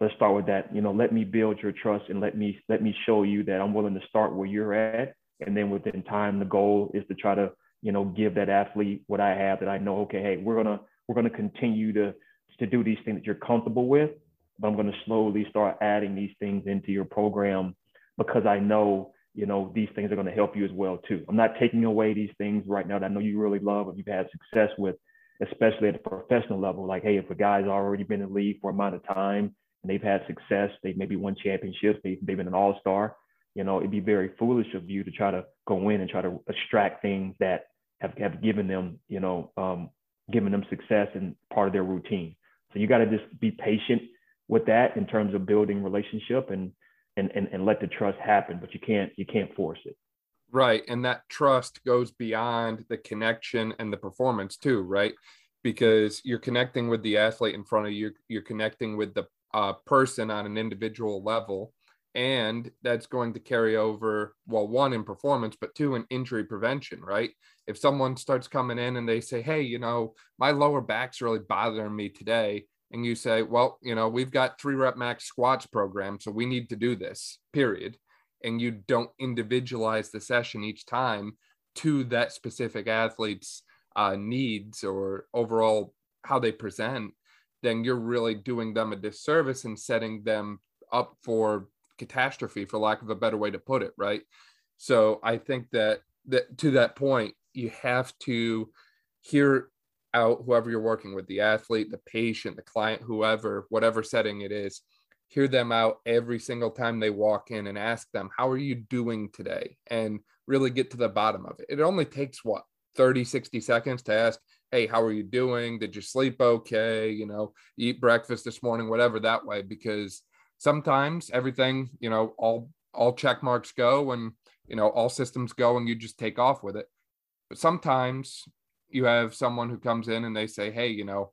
Let's start with that. You know, let me build your trust and let me let me show you that I'm willing to start where you're at. And then within time, the goal is to try to, you know, give that athlete what I have that I know, okay, hey, we're gonna we're gonna continue to to do these things that you're comfortable with but I'm going to slowly start adding these things into your program because I know, you know, these things are going to help you as well too. I'm not taking away these things right now that I know you really love and you've had success with, especially at the professional level. Like, hey, if a guy's already been in the league for a amount of time and they've had success, they maybe won championships, they, they've been an all-star, you know, it'd be very foolish of you to try to go in and try to extract things that have, have given them, you know, um, given them success and part of their routine. So you got to just be patient with that in terms of building relationship and and and, and let the trust happen but you can't you can't force it. Right. And that trust goes beyond the connection and the performance too right? Because you're connecting with the athlete in front of you you're connecting with the uh, person on an individual level and that's going to carry over well one in performance but two in injury prevention right? If someone starts coming in and they say hey you know my lower back's really bothering me today and you say, well, you know, we've got three rep max squats program, so we need to do this, period. And you don't individualize the session each time to that specific athlete's uh, needs or overall how they present, then you're really doing them a disservice and setting them up for catastrophe, for lack of a better way to put it, right? So I think that that to that point, you have to hear out whoever you're working with the athlete the patient the client whoever whatever setting it is hear them out every single time they walk in and ask them how are you doing today? and really get to the bottom of it. It only takes what 30 60 seconds to ask hey how are you doing? Did you sleep okay? You know eat breakfast this morning whatever that way because sometimes everything you know all all check marks go and you know all systems go and you just take off with it. But sometimes you have someone who comes in and they say, Hey, you know,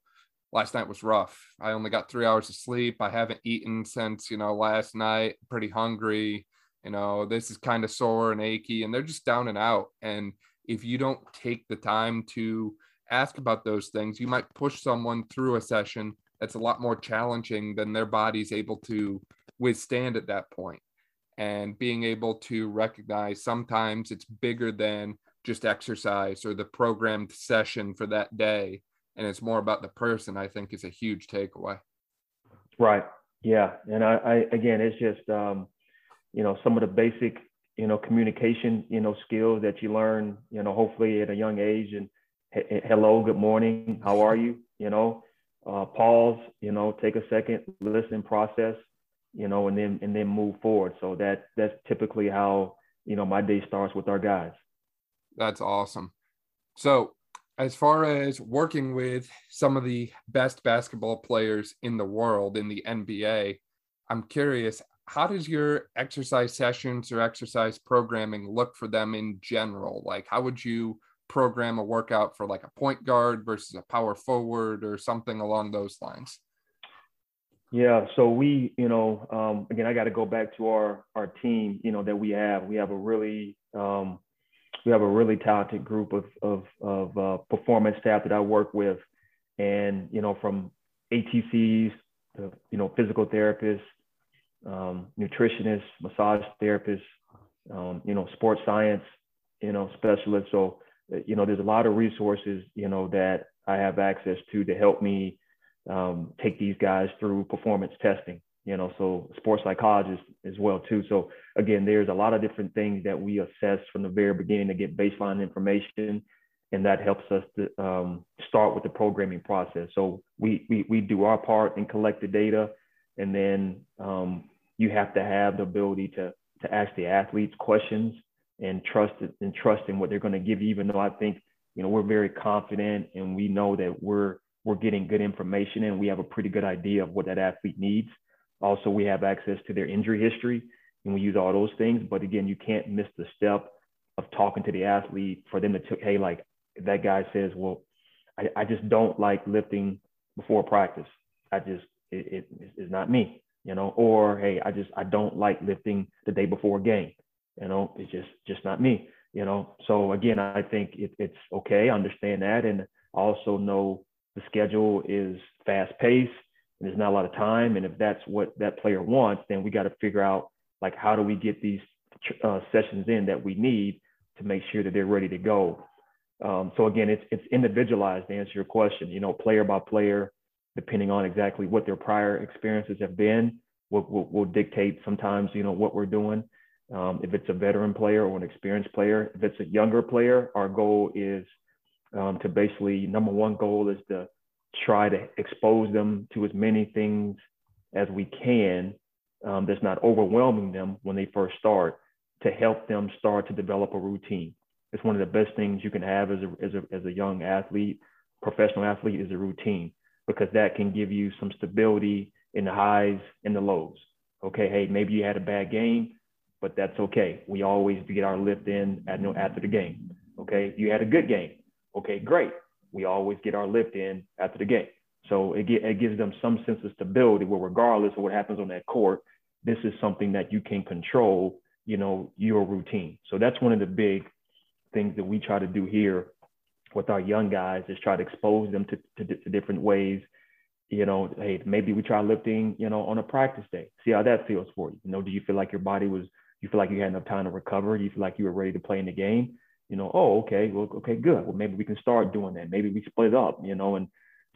last night was rough. I only got three hours of sleep. I haven't eaten since, you know, last night, pretty hungry. You know, this is kind of sore and achy, and they're just down and out. And if you don't take the time to ask about those things, you might push someone through a session that's a lot more challenging than their body's able to withstand at that point. And being able to recognize sometimes it's bigger than just exercise or the programmed session for that day and it's more about the person i think is a huge takeaway. Right. Yeah. And i, I again it's just um, you know some of the basic you know communication you know skills that you learn you know hopefully at a young age and hello good morning how are you? You know uh, pause you know take a second listen process you know and then and then move forward. So that that's typically how you know my day starts with our guys that's awesome. So, as far as working with some of the best basketball players in the world in the NBA, I'm curious, how does your exercise sessions or exercise programming look for them in general? Like, how would you program a workout for like a point guard versus a power forward or something along those lines? Yeah, so we, you know, um, again, I got to go back to our our team, you know, that we have. We have a really um, we have a really talented group of of, of uh, performance staff that I work with, and you know from ATCs to you know physical therapists, um, nutritionists, massage therapists, um, you know sports science, you know specialists. So uh, you know there's a lot of resources you know that I have access to to help me um, take these guys through performance testing you know, so sports psychologist as well too. So again, there's a lot of different things that we assess from the very beginning to get baseline information, and that helps us to um, start with the programming process. So we, we we do our part and collect the data, and then um, you have to have the ability to to ask the athletes questions and trust and trust in what they're going to give you. Even though I think you know we're very confident and we know that we're we're getting good information and we have a pretty good idea of what that athlete needs also, we have access to their injury history and we use all those things. But again, you can't miss the step of talking to the athlete for them to, t- hey, like that guy says, well, I, I just don't like lifting before practice. I just, it, it, it's not me. you know, or hey, I just I don't like lifting the day before a game, you know, it's just just not me, you know. So again, I think it, it's okay, understand that, and also know the schedule is fast paced there's not a lot of time, and if that's what that player wants, then we got to figure out like how do we get these uh, sessions in that we need to make sure that they're ready to go. Um, so again, it's it's individualized to answer your question. You know, player by player, depending on exactly what their prior experiences have been, will will, will dictate sometimes you know what we're doing. Um, if it's a veteran player or an experienced player, if it's a younger player, our goal is um, to basically number one goal is to try to expose them to as many things as we can um, that's not overwhelming them when they first start to help them start to develop a routine. It's one of the best things you can have as a, as a, as a young athlete, professional athlete is a routine because that can give you some stability in the highs and the lows. Okay, hey, maybe you had a bad game, but that's okay. We always get our lift in at, you know, after the game. Okay, you had a good game. Okay, great. We always get our lift in after the game. So it, get, it gives them some sense of stability where regardless of what happens on that court, this is something that you can control, you know, your routine. So that's one of the big things that we try to do here with our young guys is try to expose them to, to, to different ways. You know, hey, maybe we try lifting, you know, on a practice day. See how that feels for you. You know, do you feel like your body was, you feel like you had enough time to recover? You feel like you were ready to play in the game? You know, oh, okay, well, okay, good. Well, maybe we can start doing that. Maybe we split up, you know, and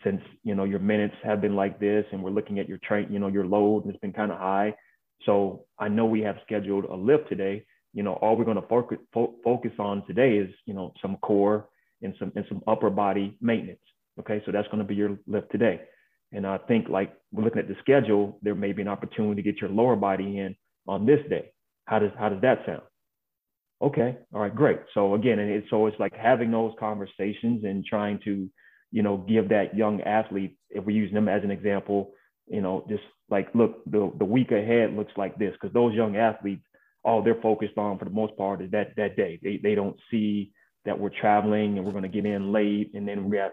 since, you know, your minutes have been like this and we're looking at your train, you know, your load has been kind of high. So I know we have scheduled a lift today. You know, all we're going to focus fo- focus on today is, you know, some core and some and some upper body maintenance. Okay, so that's going to be your lift today. And I think like we're looking at the schedule, there may be an opportunity to get your lower body in on this day. How does how does that sound? Okay, all right, great. So again, and it's so it's like having those conversations and trying to, you know, give that young athlete, if we're using them as an example, you know, just like look, the the week ahead looks like this because those young athletes, all they're focused on for the most part is that that day. They they don't see that we're traveling and we're going to get in late, and then we have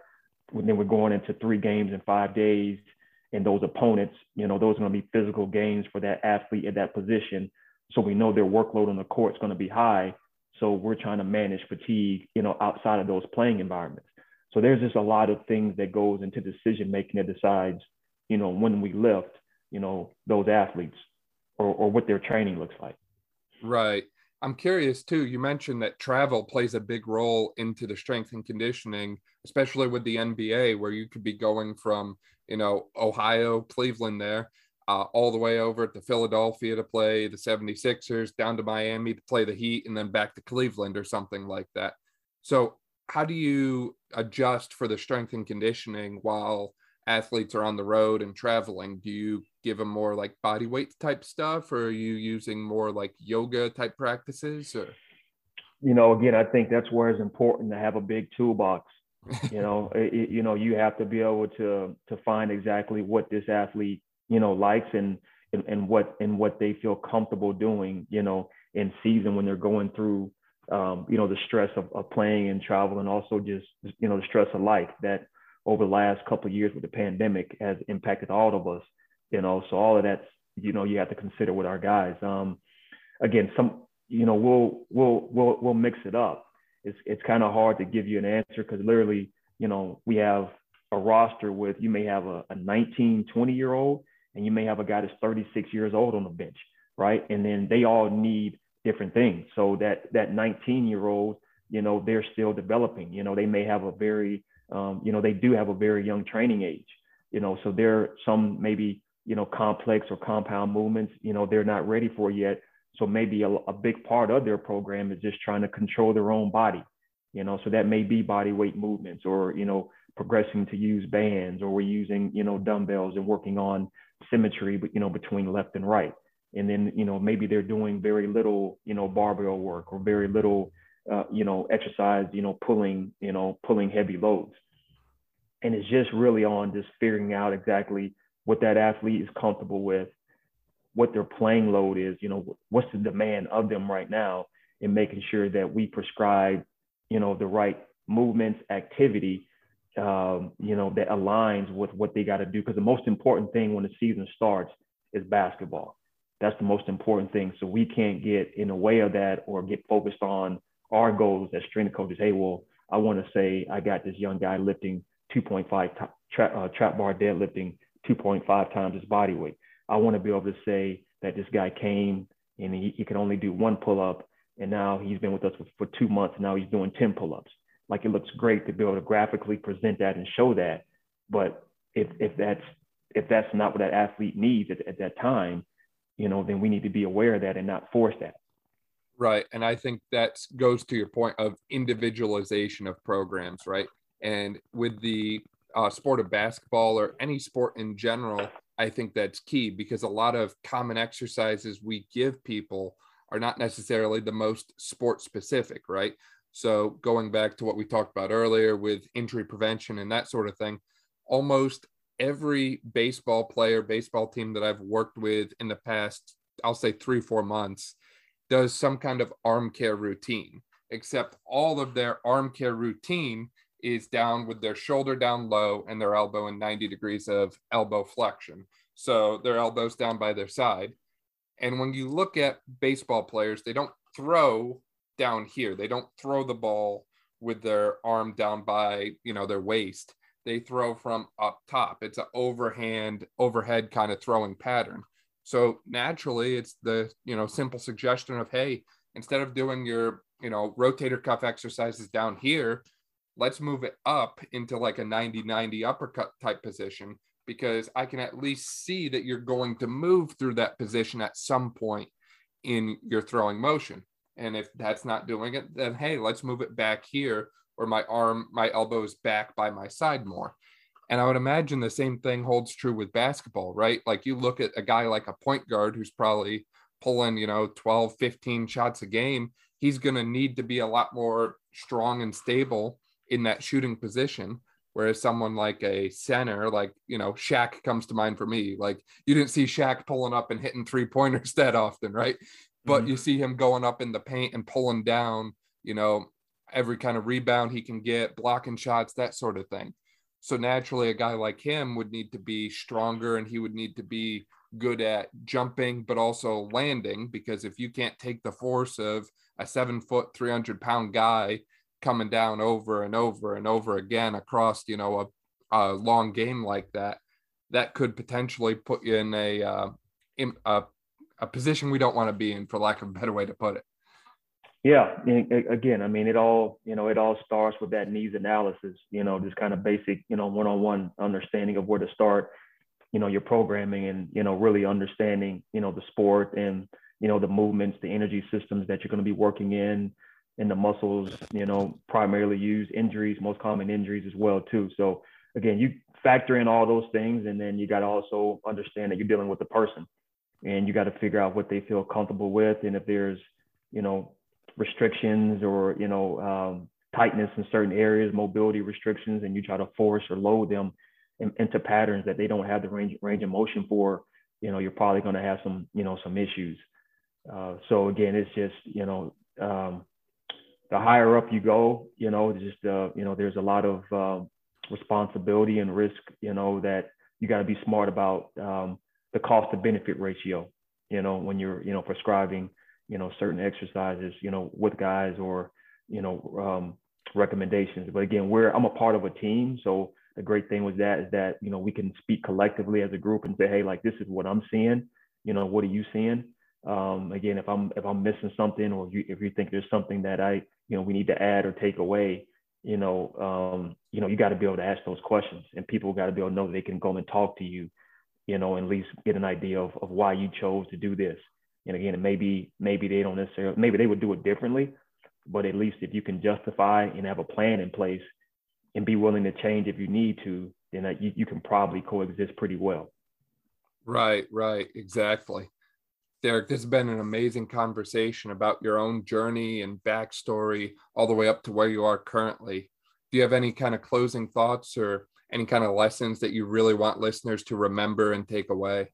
then we're going into three games in five days, and those opponents, you know, those are going to be physical games for that athlete at that position. So we know their workload on the court is going to be high. So we're trying to manage fatigue, you know, outside of those playing environments. So there's just a lot of things that goes into decision making that decides, you know, when we lift, you know, those athletes or, or what their training looks like. Right. I'm curious too. You mentioned that travel plays a big role into the strength and conditioning, especially with the NBA, where you could be going from, you know, Ohio, Cleveland there, uh, all the way over to Philadelphia to play the 76ers, down to Miami to play the Heat, and then back to Cleveland or something like that. So, how do you adjust for the strength and conditioning while athletes are on the road and traveling? Do you give them more like body weight type stuff, or are you using more like yoga type practices? Or you know, again, I think that's where it's important to have a big toolbox. you know, it, you know, you have to be able to to find exactly what this athlete you know likes and and, and what and what they feel comfortable doing. You know, in season when they're going through um, you know the stress of, of playing and travel and also just you know the stress of life that over the last couple of years with the pandemic has impacted all of us, you know. So all of that's, you know, you have to consider with our guys. Um, again, some, you know, we'll we'll we'll we'll mix it up. It's it's kind of hard to give you an answer because literally, you know, we have a roster with you may have a, a 19, 20 year old, and you may have a guy that's 36 years old on the bench, right? And then they all need different things. So that that 19 year old, you know, they're still developing. You know, they may have a very um, you know, they do have a very young training age, you know, so there are some maybe, you know, complex or compound movements, you know, they're not ready for yet. So maybe a, a big part of their program is just trying to control their own body, you know, so that may be body weight movements or, you know, progressing to use bands or we're using, you know, dumbbells and working on symmetry, but, you know, between left and right. And then, you know, maybe they're doing very little, you know, barbell work or very little, uh, you know, exercise, you know, pulling, you know, pulling heavy loads. And it's just really on just figuring out exactly what that athlete is comfortable with, what their playing load is, you know, what's the demand of them right now, and making sure that we prescribe, you know, the right movements, activity, um, you know, that aligns with what they got to do. Because the most important thing when the season starts is basketball. That's the most important thing. So we can't get in the way of that or get focused on our goals as strength coaches. Hey, well, I want to say I got this young guy lifting 2.5 trap, uh, trap bar deadlifting 2.5 times his body weight. I want to be able to say that this guy came and he, he can only do one pull up, and now he's been with us for, for two months. And now he's doing 10 pull ups. Like it looks great to be able to graphically present that and show that. But if if that's if that's not what that athlete needs at, at that time, you know, then we need to be aware of that and not force that. Right. And I think that goes to your point of individualization of programs, right? And with the uh, sport of basketball or any sport in general, I think that's key because a lot of common exercises we give people are not necessarily the most sport specific, right? So, going back to what we talked about earlier with injury prevention and that sort of thing, almost every baseball player, baseball team that I've worked with in the past, I'll say three, four months, does some kind of arm care routine, except all of their arm care routine is down with their shoulder down low and their elbow in 90 degrees of elbow flexion. So their elbows down by their side. And when you look at baseball players, they don't throw down here. They don't throw the ball with their arm down by, you know, their waist. They throw from up top. It's an overhand, overhead kind of throwing pattern. So naturally, it's the, you know, simple suggestion of, hey, instead of doing your, you know, rotator cuff exercises down here, let's move it up into like a 90 90 uppercut type position because I can at least see that you're going to move through that position at some point in your throwing motion. And if that's not doing it, then hey, let's move it back here or my arm, my elbow is back by my side more. And I would imagine the same thing holds true with basketball, right? Like you look at a guy like a point guard who's probably pulling, you know, 12, 15 shots a game. He's going to need to be a lot more strong and stable in that shooting position. Whereas someone like a center, like, you know, Shaq comes to mind for me. Like, you didn't see Shaq pulling up and hitting three pointers that often, right? But mm-hmm. you see him going up in the paint and pulling down, you know, every kind of rebound he can get, blocking shots, that sort of thing. So naturally, a guy like him would need to be stronger and he would need to be good at jumping, but also landing. Because if you can't take the force of a seven foot, 300 pound guy coming down over and over and over again across you know a, a long game like that that could potentially put you in a uh, in a, a position we don't want to be in for lack of a better way to put it yeah again i mean it all you know it all starts with that needs analysis you know just kind of basic you know one-on-one understanding of where to start you know your programming and you know really understanding you know the sport and you know the movements the energy systems that you're going to be working in and the muscles, you know, primarily use injuries, most common injuries as well too. So again, you factor in all those things, and then you got to also understand that you're dealing with the person, and you got to figure out what they feel comfortable with, and if there's, you know, restrictions or you know um, tightness in certain areas, mobility restrictions, and you try to force or load them in, into patterns that they don't have the range range of motion for, you know, you're probably going to have some, you know, some issues. Uh, so again, it's just you know. Um, the higher up you go, you know, just uh, you know, there's a lot of um, responsibility and risk, you know, that you got to be smart about um, the cost to benefit ratio, you know, when you're, you know, prescribing, you know, certain exercises, you know, with guys or, you know, um, recommendations. But again, we're I'm a part of a team, so the great thing with that is that you know we can speak collectively as a group and say, hey, like this is what I'm seeing. You know, what are you seeing? Um, again, if I'm if I'm missing something, or if you, if you think there's something that I you know we need to add or take away, you know, um, you know, you got to be able to ask those questions, and people got to be able to know they can go and talk to you, you know, and at least get an idea of, of why you chose to do this. And again, maybe maybe they don't necessarily maybe they would do it differently, but at least if you can justify and have a plan in place and be willing to change if you need to, then that you, you can probably coexist pretty well. Right, right, exactly. Derek, this has been an amazing conversation about your own journey and backstory all the way up to where you are currently. Do you have any kind of closing thoughts or any kind of lessons that you really want listeners to remember and take away?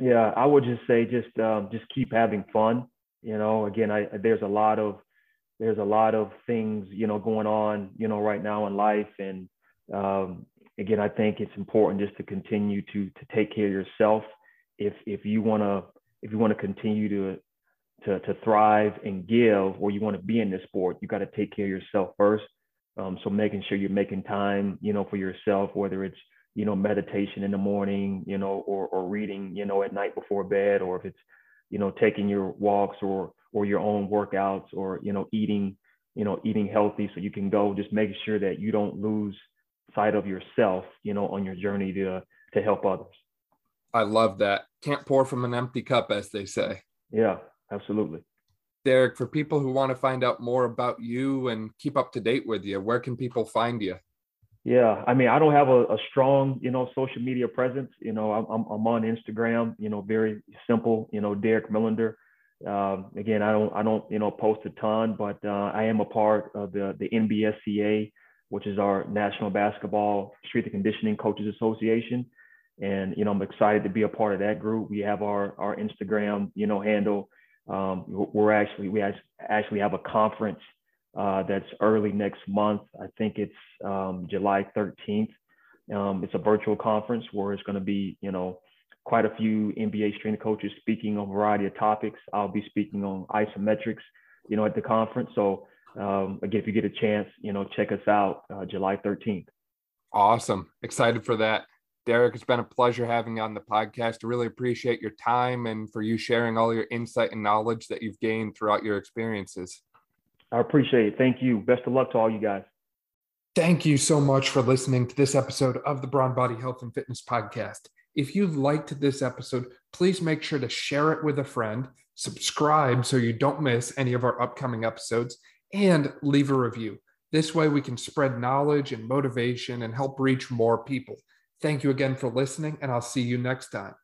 Yeah, I would just say just um, just keep having fun. You know, again, I there's a lot of there's a lot of things you know going on you know right now in life, and um, again, I think it's important just to continue to to take care of yourself if if you want to if you want to continue to to to thrive and give, or you want to be in this sport, you got to take care of yourself first. Um, so making sure you're making time, you know, for yourself, whether it's you know meditation in the morning, you know, or or reading, you know, at night before bed, or if it's you know taking your walks or or your own workouts, or you know eating you know eating healthy so you can go. Just making sure that you don't lose sight of yourself, you know, on your journey to to help others. I love that. Can't pour from an empty cup, as they say. Yeah, absolutely. Derek, for people who want to find out more about you and keep up to date with you, where can people find you? Yeah, I mean, I don't have a, a strong, you know, social media presence. You know, I'm, I'm on Instagram. You know, very simple. You know, Derek Millender. Um, again, I don't, I don't, you know, post a ton, but uh, I am a part of the the NBSCA, which is our National Basketball Strength and Conditioning Coaches Association and you know i'm excited to be a part of that group we have our our instagram you know handle um, we're actually we actually have a conference uh, that's early next month. I think it's um, july 13th um, it's a virtual conference where it's going to be you know quite a few nba strength coaches speaking on a variety of topics. I'll be speaking on isometrics you know at the conference. So um, again if you get a chance you know check us out uh, july 13th awesome. Excited for that Derek, it's been a pleasure having you on the podcast. I really appreciate your time and for you sharing all your insight and knowledge that you've gained throughout your experiences. I appreciate it. Thank you. Best of luck to all you guys. Thank you so much for listening to this episode of the Brawn Body Health and Fitness Podcast. If you liked this episode, please make sure to share it with a friend, subscribe so you don't miss any of our upcoming episodes, and leave a review. This way, we can spread knowledge and motivation and help reach more people. Thank you again for listening, and I'll see you next time.